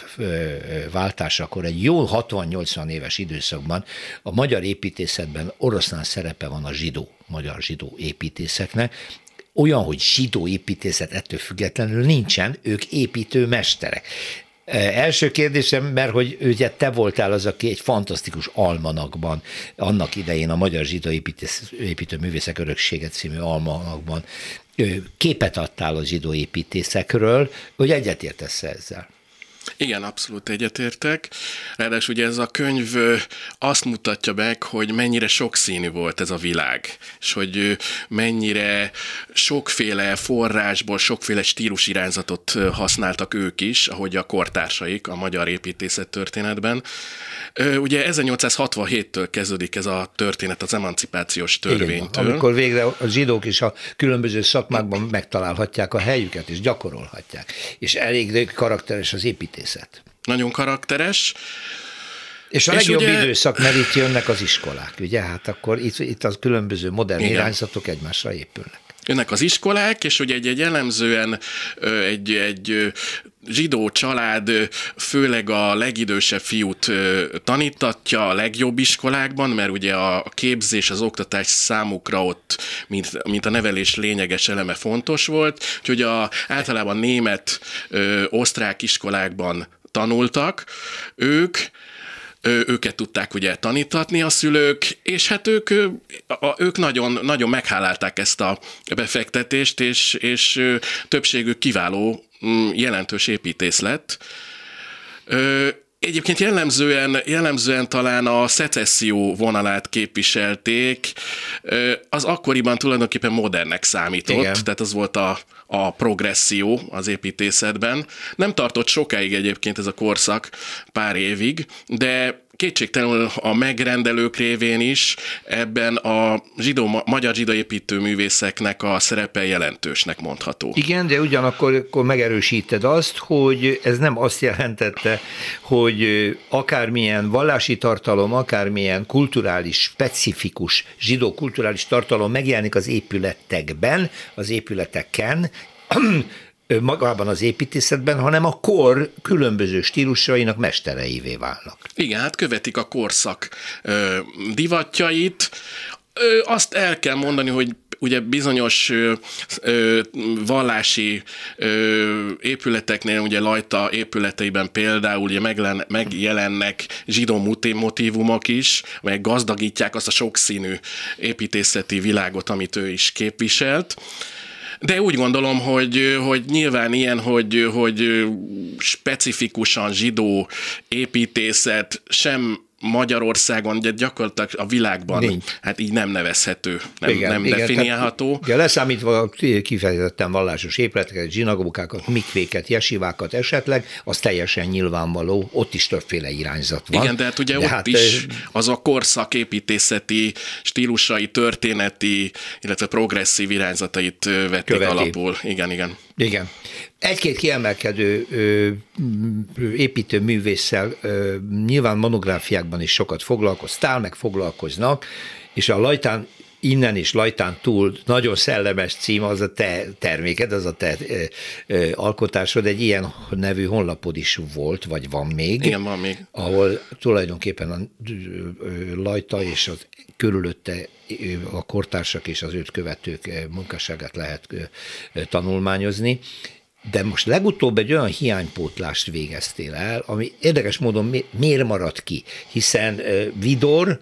[SPEAKER 1] váltásakor egy jó 60-80 éves időszakban a magyar építészetben oroszlán szerepe van a zsidó, magyar zsidó építészeknek, olyan, hogy zsidó építészet ettől függetlenül nincsen, ők építőmesterek Első kérdésem, mert hogy ugye te voltál az, aki egy fantasztikus almanakban, annak idején a Magyar Zsidó Építő Művészek Öröksége című almanakban képet adtál a zsidó építészekről, hogy egyetértesz ezzel?
[SPEAKER 6] Igen, abszolút egyetértek. Ráadásul ugye ez a könyv azt mutatja meg, hogy mennyire sokszínű volt ez a világ, és hogy mennyire sokféle forrásból, sokféle stílusirányzatot használtak ők is, ahogy a kortársaik a magyar építészet történetben. Ugye 1867-től kezdődik ez a történet az emancipációs törvénytől.
[SPEAKER 1] Igen, amikor végre a zsidók is a különböző szakmákban megtalálhatják a helyüket, és gyakorolhatják. És elég karakteres az építészet.
[SPEAKER 6] Nagyon karakteres.
[SPEAKER 1] És a és legjobb ugye... időszak, mert itt jönnek az iskolák, ugye? Hát akkor itt, itt az különböző modern Igen. irányzatok egymásra épülnek
[SPEAKER 6] jönnek az iskolák, és ugye egy, egy jellemzően egy, egy zsidó család főleg a legidősebb fiút tanítatja a legjobb iskolákban, mert ugye a képzés, az oktatás számukra ott, mint, mint a nevelés lényeges eleme fontos volt, úgyhogy a, általában német, osztrák iskolákban tanultak ők, őket tudták ugye tanítatni a szülők, és hát ők, ők nagyon, nagyon meghálálták ezt a befektetést, és, és többségük kiváló, mm, jelentős építész lett. Egyébként jellemzően, jellemzően talán a szecesszió vonalát képviselték, az akkoriban tulajdonképpen modernek számított, Igen. tehát az volt a, a progresszió az építészetben. Nem tartott sokáig egyébként ez a korszak, pár évig, de kétségtelenül a megrendelők révén is ebben a zsidó, magyar zsidó építőművészeknek a szerepe jelentősnek mondható.
[SPEAKER 1] Igen, de ugyanakkor akkor megerősíted azt, hogy ez nem azt jelentette, hogy akármilyen vallási tartalom, akármilyen kulturális, specifikus zsidó kulturális tartalom megjelenik az épületekben, az épületeken, magában az építészetben, hanem a kor különböző stílusainak mestereivé válnak.
[SPEAKER 6] Igen, hát követik a korszak ö, divatjait. Ö, azt el kell mondani, hogy ugye bizonyos ö, ö, vallási ö, épületeknél, ugye Lajta épületeiben például ugye meglen, megjelennek zsidó motívumok is, amelyek gazdagítják azt a sokszínű építészeti világot, amit ő is képviselt. De úgy gondolom, hogy, hogy nyilván ilyen, hogy, hogy specifikusan zsidó építészet sem Magyarországon, de gyakorlatilag a világban Nincs. hát így nem nevezhető, nem, igen, nem igen, definiálható.
[SPEAKER 1] Tehát, igen, leszámítva kifejezetten vallásos épületeket, zsinagógákat, mikvéket, jesivákat esetleg, az teljesen nyilvánvaló, ott is többféle irányzat van.
[SPEAKER 6] Igen, de hát ugye de ott hát, is az a korszak építészeti, stílusai, történeti, illetve progresszív irányzatait vették követi. alapul. Igen, igen.
[SPEAKER 1] Igen. Egy-két kiemelkedő építő művésszel nyilván monográfiákban is sokat foglalkoztál, meg foglalkoznak, és a Lajtán innen is Lajtán túl nagyon szellemes cím, az a te terméked, az a te ö, ö, alkotásod, egy ilyen nevű honlapod is volt, vagy van még.
[SPEAKER 6] Igen, van még.
[SPEAKER 1] Ahol tulajdonképpen a Lajta és az körülötte a kortársak és az őt követők munkásságát lehet tanulmányozni. De most legutóbb egy olyan hiánypótlást végeztél el, ami érdekes módon miért maradt ki, hiszen Vidor,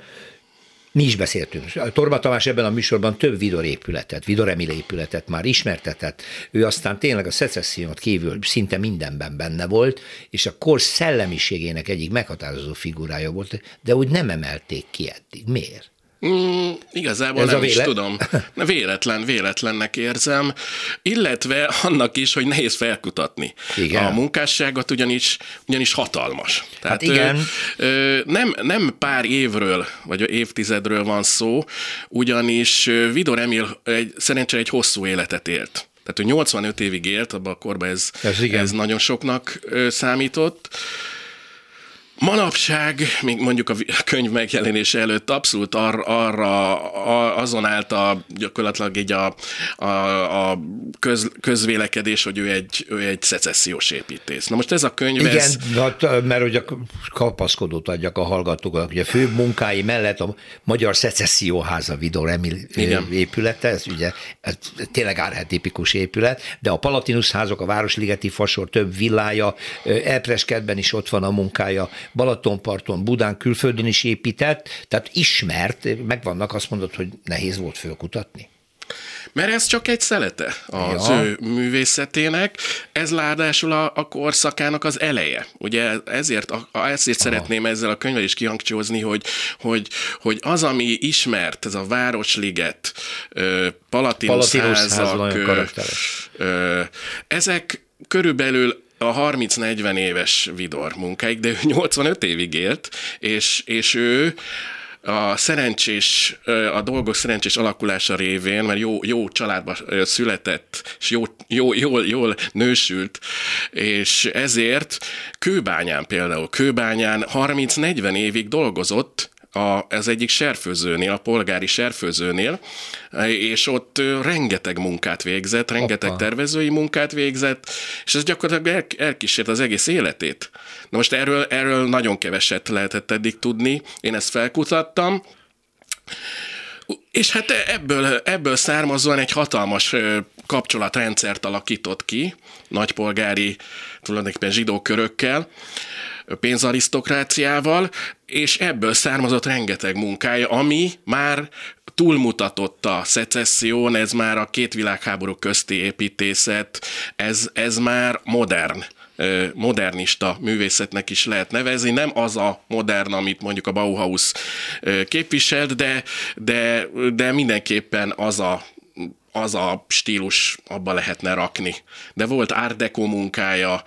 [SPEAKER 1] mi is beszéltünk. Torba Tamás ebben a műsorban több Vidor épületet, Vidor Emile épületet már ismertetett. Ő aztán tényleg a szecessziót kívül szinte mindenben benne volt, és a kor szellemiségének egyik meghatározó figurája volt, de úgy nem emelték ki eddig. Miért?
[SPEAKER 6] Mm, igazából Ez nem is tudom. Véletlen, véletlennek érzem, illetve annak is, hogy nehéz felkutatni. Igen. A munkásságot ugyanis, ugyanis hatalmas.
[SPEAKER 1] Tehát hát igen. Ö,
[SPEAKER 6] ö, nem, nem pár évről, vagy évtizedről van szó, ugyanis Vidor Emil egy, szerencsére egy hosszú életet élt. Tehát ő 85 évig élt, abban a korban ez, ez, ez nagyon soknak számított Manapság, még mondjuk a könyv megjelenése előtt abszolút ar, arra azon állt a, gyakorlatilag így a, a, a köz, közvélekedés, hogy ő egy, ő egy szecessziós építész. Na most ez a könyv...
[SPEAKER 1] Igen,
[SPEAKER 6] ez...
[SPEAKER 1] mert hogy a kapaszkodót adjak a hallgatóknak, hogy a fő munkái mellett a Magyar Szecesszióháza Vidor Emil Igen. épülete, ez ugye ez tényleg árhetipikus épület, de a Palatinus házok, a Városligeti Fasor több villája, Elpreskedben is ott van a munkája, Balatonparton, Budán, külföldön is épített, tehát ismert, megvannak azt mondod, hogy nehéz volt fölkutatni?
[SPEAKER 6] Mert ez csak egy szelete az ja. ő művészetének, ez ládásul a, a korszakának az eleje. Ugye ezért, a, ezért szeretném ezzel a könyvvel is kihangsúlyozni, hogy, hogy, hogy az, ami ismert, ez a Városliget, Palatinus házak, ezek körülbelül a 30-40 éves Vidor munkáig, de ő 85 évig élt, és, és ő a szerencsés, a dolgok szerencsés alakulása révén, mert jó, jó családba született, és jó, jó, jól, jól nősült, és ezért Kőbányán például, Kőbányán 30-40 évig dolgozott, a, ez egyik serfőzőnél, a polgári serfőzőnél, és ott rengeteg munkát végzett, rengeteg Hoppa. tervezői munkát végzett, és ez gyakorlatilag el, elkísért az egész életét. Na most erről, erről nagyon keveset lehetett eddig tudni, én ezt felkutattam, és hát ebből, ebből származóan egy hatalmas kapcsolatrendszert alakított ki, nagypolgári, tulajdonképpen zsidó körökkel, pénzarisztokráciával, és ebből származott rengeteg munkája, ami már túlmutatott a szecesszión, ez már a két világháború közti építészet, ez, ez már modern modernista művészetnek is lehet nevezni. Nem az a modern, amit mondjuk a Bauhaus képviselt, de, de, de mindenképpen az a az a stílus abba lehetne rakni. De volt Art Deco munkája,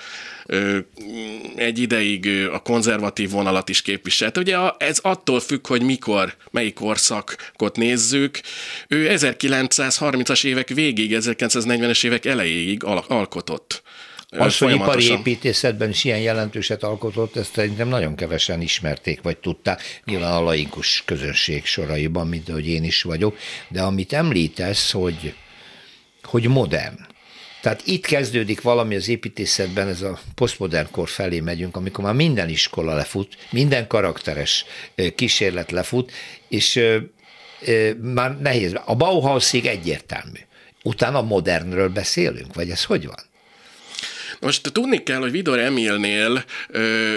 [SPEAKER 6] egy ideig a konzervatív vonalat is képviselt. Ugye ez attól függ, hogy mikor, melyik korszakot nézzük. Ő 1930-as évek végig, 1940-es évek elejéig alkotott.
[SPEAKER 1] Az, hogy ipari építészetben is ilyen jelentőset alkotott, ezt szerintem nagyon kevesen ismerték, vagy tudták, nyilván a laikus közönség soraiban, mint ahogy én is vagyok, de amit említesz, hogy, hogy modern, tehát itt kezdődik valami az építészetben, ez a posztmodern kor felé megyünk, amikor már minden iskola lefut, minden karakteres kísérlet lefut, és már nehéz. A Bauhausig egyértelmű. Utána modernről beszélünk, vagy ez hogy van?
[SPEAKER 6] Most tudni kell, hogy Vidor Emilnél ö,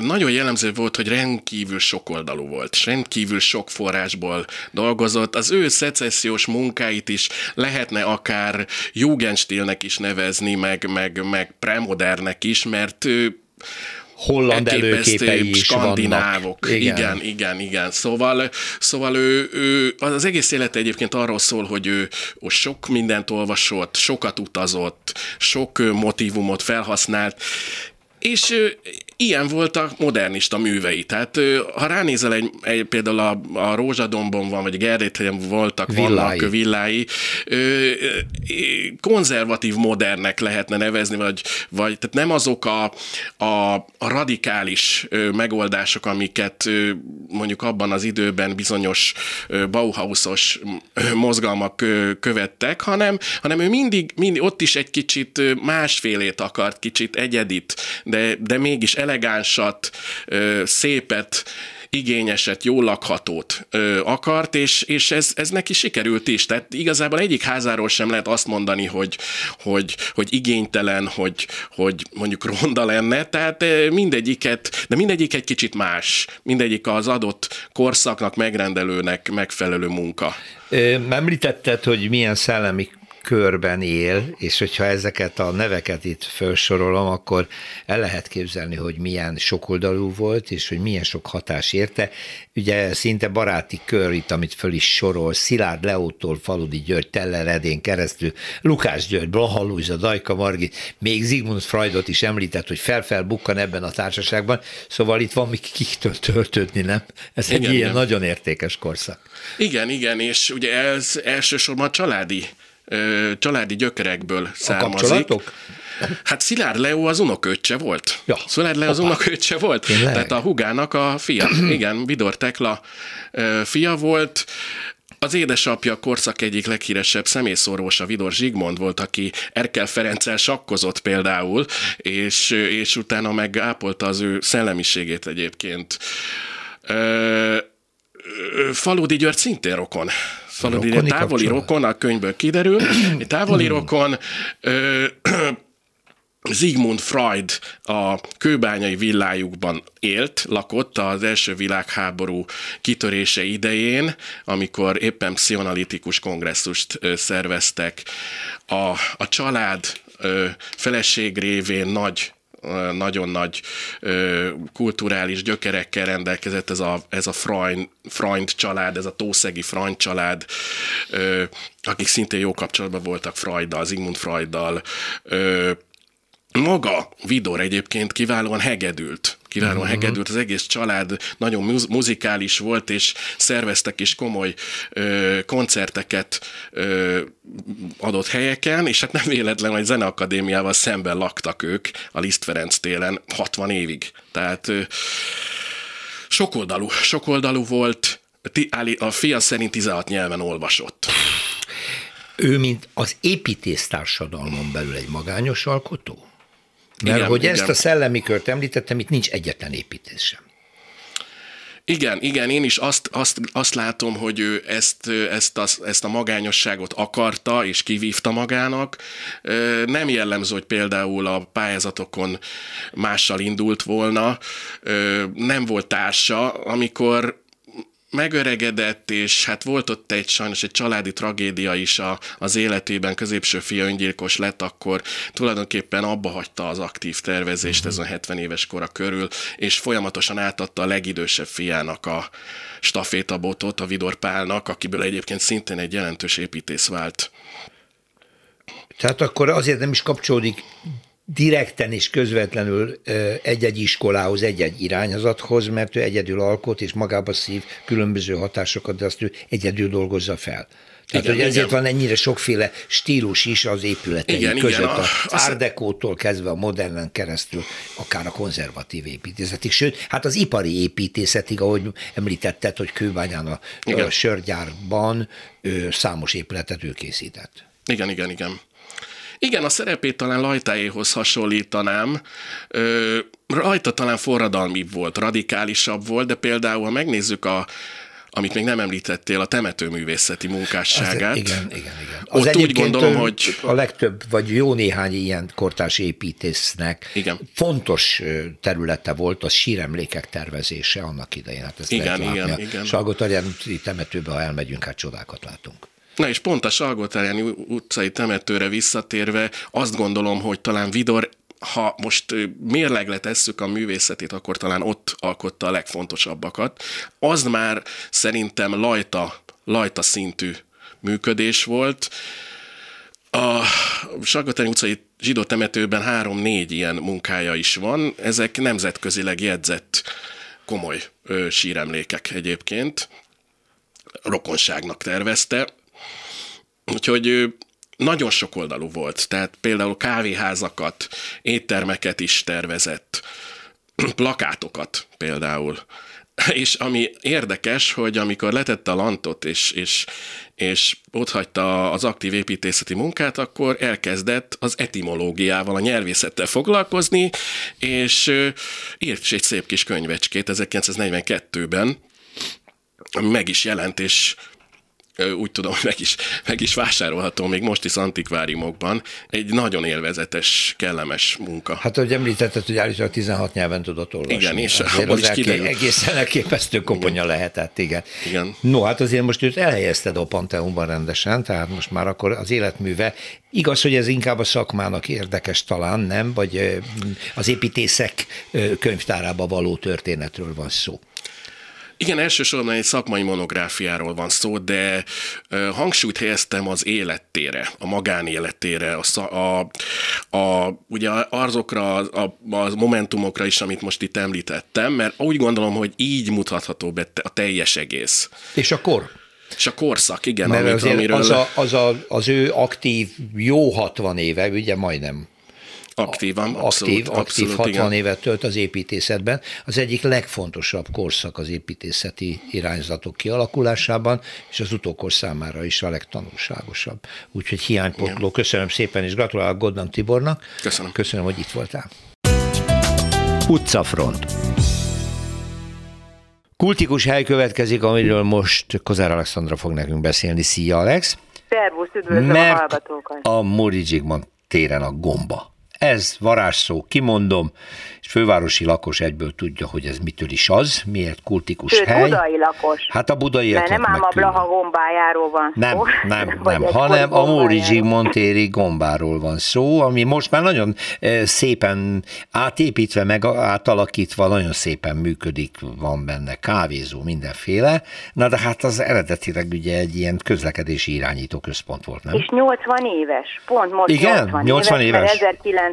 [SPEAKER 6] nagyon jellemző volt, hogy rendkívül sokoldalú volt, és rendkívül sok forrásból dolgozott. Az ő szecessziós munkáit is lehetne akár Jugendstilnek is nevezni, meg, meg, meg premodernek is, mert ő
[SPEAKER 1] holland előképei is
[SPEAKER 6] skandinávok. Vannak. Igen. igen, igen, igen. Szóval, szóval ő, ő, az egész élete egyébként arról szól, hogy ő sok mindent olvasott, sokat utazott, sok motivumot felhasznált, és ilyen volt a modernista művei. Tehát ha ránézel egy, egy például a, a Rózsadombon van, vagy Gerdéthelyen voltak, villái. vannak villái, konzervatív modernek lehetne nevezni, vagy, vagy tehát nem azok a, a, a radikális megoldások, amiket mondjuk abban az időben bizonyos Bauhausos mozgalmak követtek, hanem, hanem ő mindig, mindig ott is egy kicsit másfélét akart, kicsit egyedit, de, de mégis elegánsat, szépet, igényeset, jó lakhatót ö, akart, és, és ez, ez neki sikerült is. Tehát igazából egyik házáról sem lehet azt mondani, hogy, hogy, hogy igénytelen, hogy, hogy mondjuk ronda lenne, tehát mindegyiket, de mindegyik egy kicsit más. Mindegyik az adott korszaknak, megrendelőnek megfelelő munka.
[SPEAKER 1] Említetted, hogy milyen szellemi körben él, és hogyha ezeket a neveket itt felsorolom, akkor el lehet képzelni, hogy milyen sokoldalú volt, és hogy milyen sok hatás érte. Ugye szinte baráti kör itt, amit föl is sorol, Szilárd Leótól, Faludi György, Teller Edén keresztül, Lukás György, Blaha Lujza, Dajka Margit, még Zigmund Freudot is említett, hogy fel-fel bukkan ebben a társaságban, szóval itt van még kiktől töltődni, nem? Ez igen, egy ilyen igen. nagyon értékes korszak.
[SPEAKER 6] Igen, igen, és ugye ez elsősorban családi családi gyökerekből származik. A kapcsolatok? Hát Szilárd Leo az unoköccse volt.
[SPEAKER 1] Ja.
[SPEAKER 6] Szilárd Leo az unoköccse volt.
[SPEAKER 1] Tényleg?
[SPEAKER 6] Tehát a hugának a fia. Igen, Vidor Tekla ö, fia volt. Az édesapja korszak egyik leghíresebb személyszorvosa Vidor Zsigmond volt, aki Erkel Ferenccel sakkozott például, és, és utána meg ápolta az ő szellemiségét egyébként. Ö, Faludi György szintén rokon. György
[SPEAKER 1] Rokoni
[SPEAKER 6] távoli
[SPEAKER 1] kapcsolat.
[SPEAKER 6] rokon, a könyvből kiderül. Egy távoli rokon ö, Sigmund Freud a kőbányai villájukban élt, lakott az első világháború kitörése idején, amikor éppen pszichoanalitikus kongresszust szerveztek. A, a család feleség révén nagy nagyon nagy kulturális gyökerekkel rendelkezett ez a, ez a Freund, Freund család, ez a Tószegi Freund család, akik szintén jó kapcsolatban voltak Freuddal, Sigmund Freuddal, maga Vidor egyébként kiválóan hegedült. Kiválóan uh-huh. hegedült, az egész család nagyon muz- muzikális volt, és szerveztek is komoly ö, koncerteket ö, adott helyeken, és hát nem véletlen, hogy zeneakadémiával szemben laktak ők a Liszt Ferenc téren 60 évig. Tehát ö, sokoldalú, sokoldalú volt, a fia szerint 16 nyelven olvasott.
[SPEAKER 1] Ő, mint az építész társadalmon belül egy magányos alkotó? Mert
[SPEAKER 6] Igen,
[SPEAKER 1] hogy
[SPEAKER 6] igen.
[SPEAKER 1] ezt a szellemi kört említettem, itt nincs egyetlen építész sem.
[SPEAKER 6] Igen, igen, én is azt, azt, azt látom, hogy ő ezt, ezt, a, ezt a magányosságot akarta és kivívta magának. Nem jellemző, hogy például a pályázatokon mással indult volna, nem volt társa, amikor megöregedett, és hát volt ott egy sajnos egy családi tragédia is a, az életében, középső fia öngyilkos lett, akkor tulajdonképpen abba hagyta az aktív tervezést ezen 70 éves kora körül, és folyamatosan átadta a legidősebb fiának a stafétabotot, a Vidor Pálnak, akiből egyébként szintén egy jelentős építész vált.
[SPEAKER 1] Tehát akkor azért nem is kapcsolódik direkten és közvetlenül egy-egy iskolához, egy-egy irányzathoz, mert ő egyedül alkot, és magába szív különböző hatásokat, de azt ő egyedül dolgozza fel. Tehát,
[SPEAKER 6] Igen,
[SPEAKER 1] hogy ezért
[SPEAKER 6] igen.
[SPEAKER 1] van ennyire sokféle stílus is az épületei
[SPEAKER 6] Igen, igen,
[SPEAKER 1] között,
[SPEAKER 6] a-
[SPEAKER 1] az Deco-tól kezdve a modernen keresztül, akár a konzervatív építészetig, sőt, hát az ipari építészetig, ahogy említetted, hogy Kőbányán a,
[SPEAKER 6] Igen.
[SPEAKER 1] a sörgyárban ő, számos épületet ő készített.
[SPEAKER 6] Igen, igen, igen. Igen, a szerepét talán Lajtáéhoz hasonlítanám. Ö, rajta talán forradalmibb volt, radikálisabb volt, de például, ha megnézzük a amit még nem említettél, a temetőművészeti munkásságát.
[SPEAKER 1] Az, igen, igen, igen.
[SPEAKER 6] Ott úgy gondolom, hogy
[SPEAKER 1] A legtöbb, vagy jó néhány ilyen kortárs építésznek
[SPEAKER 6] Igen.
[SPEAKER 1] fontos területe volt a síremlékek tervezése annak idején. Hát ezt
[SPEAKER 6] Igen, igen, igen.
[SPEAKER 1] Salgótarjáni temetőbe, ha elmegyünk, hát csodákat látunk.
[SPEAKER 6] Na és pont a Salgótarjáni utcai temetőre visszatérve azt gondolom, hogy talán Vidor ha most mérlegre tesszük a művészetét, akkor talán ott alkotta a legfontosabbakat. Az már szerintem lajta, lajta szintű működés volt. A Salgótarjáni utcai zsidó temetőben három-négy ilyen munkája is van. Ezek nemzetközileg jegyzett komoly ö, síremlékek egyébként. Rokonságnak tervezte. Úgyhogy nagyon sokoldalú volt, tehát például kávéházakat, éttermeket is tervezett, plakátokat például. És ami érdekes, hogy amikor letette a lantot, és, és, és ott hagyta az aktív építészeti munkát, akkor elkezdett az etimológiával, a nyelvészettel foglalkozni, és írt is egy szép kis könyvecskét 1942-ben, ami meg is jelent, és úgy tudom, hogy meg is, meg is vásárolható még most is antikváriumokban. Egy nagyon élvezetes, kellemes munka.
[SPEAKER 1] Hát, ahogy említetted, hogy állítólag 16 nyelven tudott olvasni.
[SPEAKER 6] Igen, és abból is kiderül.
[SPEAKER 1] egészen elképesztő koponya lehetett, igen.
[SPEAKER 6] Igen.
[SPEAKER 1] No, hát azért most őt elhelyezted a Panteumban rendesen, tehát most már akkor az életműve. Igaz, hogy ez inkább a szakmának érdekes talán, nem? Vagy az építészek könyvtárába való történetről van szó.
[SPEAKER 6] Igen, elsősorban egy szakmai monográfiáról van szó, de hangsúlyt helyeztem az élettére, a magánéletére, a, a, a, ugye azokra a, a, momentumokra is, amit most itt említettem, mert úgy gondolom, hogy így mutatható be a teljes egész.
[SPEAKER 1] És a kor?
[SPEAKER 6] És a korszak, igen,
[SPEAKER 1] Mert
[SPEAKER 6] amit, amiről...
[SPEAKER 1] az, a, az, a, az ő aktív jó 60 éve, ugye majdnem
[SPEAKER 6] Aktívan, abszolút,
[SPEAKER 1] aktív, aktív
[SPEAKER 6] abszolút,
[SPEAKER 1] 60
[SPEAKER 6] igen.
[SPEAKER 1] évet tölt az építészetben. Az egyik legfontosabb korszak az építészeti irányzatok kialakulásában, és az utókor számára is a legtanulságosabb. Úgyhogy hiánypotló. Köszönöm szépen, és gratulálok Godnam Tibornak.
[SPEAKER 6] Köszönöm.
[SPEAKER 1] Köszönöm, hogy itt voltál. Utcafront. Kultikus hely következik, amiről most Kozár Alexandra fog nekünk beszélni. Szia, Alex!
[SPEAKER 7] Szervusz, üdvözlöm a
[SPEAKER 1] Mert
[SPEAKER 7] hallgatókat.
[SPEAKER 1] a Móri Zsigmond téren a gomba. Ez varázsszó, kimondom, és fővárosi lakos egyből tudja, hogy ez mitől is az, miért kultikus
[SPEAKER 7] Sőt,
[SPEAKER 1] hely.
[SPEAKER 7] budai lakos.
[SPEAKER 1] Hát a budai
[SPEAKER 7] Mert nem ám a Blaha gombájáról van
[SPEAKER 1] nem,
[SPEAKER 7] szó.
[SPEAKER 1] nem, nem,
[SPEAKER 7] egy
[SPEAKER 1] hanem a. Móri Zsigmond téri gombáról van szó, ami most már nagyon eh, szépen átépítve, meg átalakítva, nagyon szépen működik, van benne kávézó, mindenféle. Na de hát az eredetileg ugye egy ilyen közlekedési irányító központ volt, nem?
[SPEAKER 7] És 80 éves, pont most
[SPEAKER 1] Igen?
[SPEAKER 7] 80,
[SPEAKER 1] 80
[SPEAKER 7] éves,
[SPEAKER 1] éves.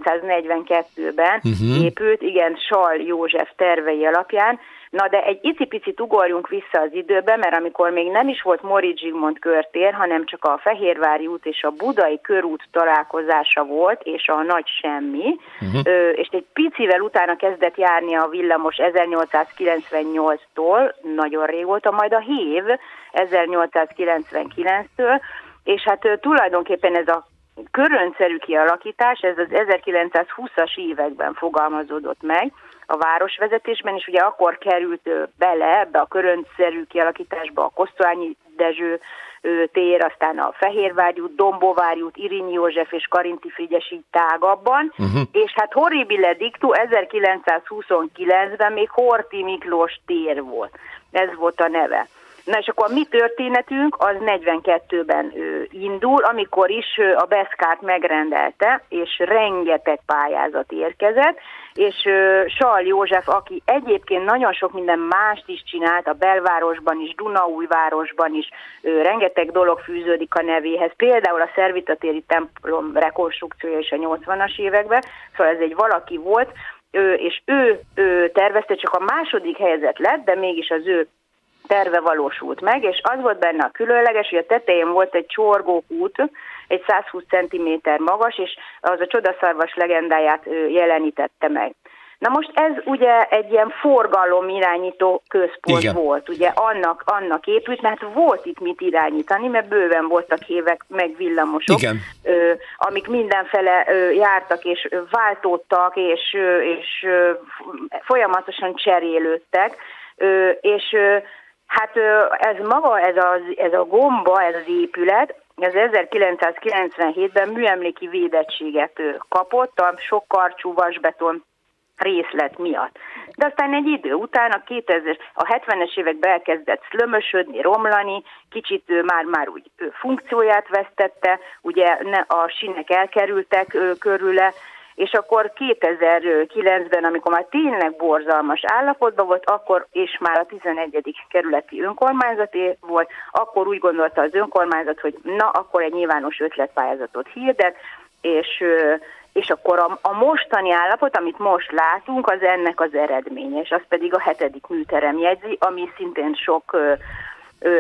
[SPEAKER 7] 1942-ben
[SPEAKER 1] Mhm.
[SPEAKER 7] uh-huh. épült, igen, Sal József tervei alapján, Na de egy icipicit ugorjunk vissza az időbe, mert amikor még nem is volt Mori Zsigmond körtér, hanem csak a Fehérvári út és a Budai körút találkozása volt, és a nagy semmi, uh-huh. ö, és egy picivel utána kezdett járni a villamos 1898-tól, nagyon régóta, majd a hív 1899-től, és hát tulajdonképpen ez a köröncszerű kialakítás, ez az 1920-as években fogalmazódott meg a városvezetésben, és ugye akkor került bele ebbe a köröncszerű kialakításba a Kosztolányi Dezső tér, aztán a út, Dombóvárgy út, Irinyi József és Karinti Frigyes így tágabban, uh-huh. és hát horribile dictu 1929-ben még Horti Miklós tér volt. Ez volt a neve. Na és akkor a mi történetünk az 42-ben ö, indul, amikor is a Beszkát megrendelte, és rengeteg pályázat érkezett, és Sal József, aki egyébként nagyon sok minden mást is csinált, a belvárosban is, Dunaújvárosban is, rengeteg dolog fűződik a nevéhez, például a szervitatéri templom rekonstrukciója is a 80-as években, szóval ez egy valaki volt, és ő, ő tervezte, csak a második helyzet lett, de mégis az ő terve valósult meg, és az volt benne a különleges, hogy a tetején volt egy csorgókút, egy 120 cm magas, és az a csodaszarvas legendáját jelenítette meg. Na most ez ugye egy ilyen forgalom irányító központ
[SPEAKER 1] Igen.
[SPEAKER 7] volt, ugye annak, annak épült, mert volt itt mit irányítani, mert bőven voltak évek meg villamosok,
[SPEAKER 1] Igen.
[SPEAKER 7] ö, amik mindenfele ö, jártak és váltottak, és, ö, és ö, folyamatosan cserélődtek, ö, és ö, hát ez maga, ez, az, ez a gomba, ez az épület, ez 1997-ben műemléki védettséget kapott a sok karcsú vasbeton részlet miatt. De aztán egy idő után a 2000 a 70-es években elkezdett szlömösödni, romlani, kicsit már-már úgy funkcióját vesztette, ugye a sinek elkerültek körüle, és akkor 2009-ben, amikor már tényleg borzalmas állapotban volt, akkor, és már a 11. kerületi önkormányzaté volt, akkor úgy gondolta az önkormányzat, hogy na, akkor egy nyilvános ötletpályázatot hirdet, és és akkor a, a mostani állapot, amit most látunk, az ennek az eredménye, és az pedig a hetedik műterem jegyzi, ami szintén sok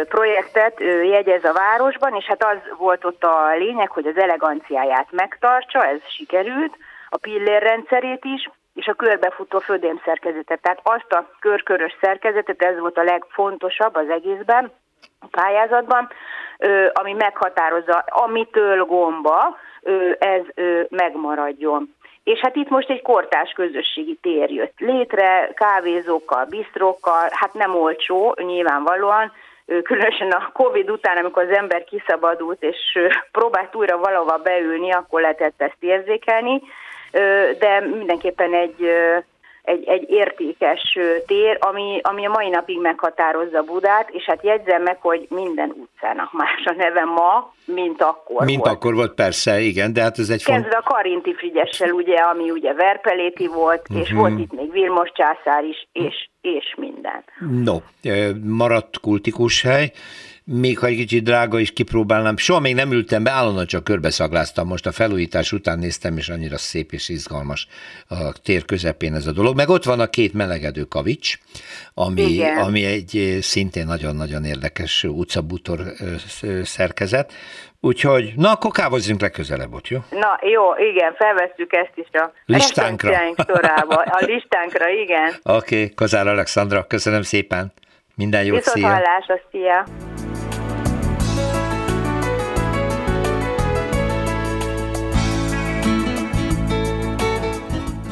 [SPEAKER 7] projektet ö, jegyez a városban, és hát az volt ott a lényeg, hogy az eleganciáját megtartsa, ez sikerült, a pillérrendszerét is, és a körbefutó födémszerkezetet. Tehát azt a körkörös szerkezetet, ez volt a legfontosabb az egészben, a pályázatban, ami meghatározza, amitől gomba, ez megmaradjon. És hát itt most egy kortás közösségi tér jött létre, kávézókkal, bisztrókkal, hát nem olcsó, nyilvánvalóan, különösen a Covid után, amikor az ember kiszabadult és próbált újra valahova beülni, akkor lehetett ezt érzékelni, de mindenképpen egy egy, egy értékes tér, ami, ami a mai napig meghatározza Budát, és hát jegyzem meg, hogy minden utcának más a neve ma, mint akkor
[SPEAKER 1] Mint
[SPEAKER 7] volt.
[SPEAKER 1] akkor volt, persze, igen, de hát ez egy font...
[SPEAKER 7] Kezdve a Karinti Frigyessel, ugye, ami ugye Verpeléti volt, uh-huh. és volt itt még Vilmos császár is, és, és minden.
[SPEAKER 1] No, maradt kultikus hely. Még ha egy kicsit drága is kipróbálnám. Soha még nem ültem be, állandóan csak körbeszagláztam. Most a felújítás után néztem, és annyira szép és izgalmas a tér közepén ez a dolog. Meg ott van a két melegedő kavics, ami, ami egy szintén nagyon-nagyon érdekes utcabútor szerkezet. Úgyhogy, na akkor kávozzunk legközelebb ott, jó?
[SPEAKER 7] Na jó, igen, felvesszük ezt is a
[SPEAKER 1] listánkra.
[SPEAKER 7] Sorába. A listánkra, igen.
[SPEAKER 1] Oké, okay, Kozár Alexandra, köszönöm szépen. Minden jót,
[SPEAKER 7] Viszont szia! Hallásra, szia!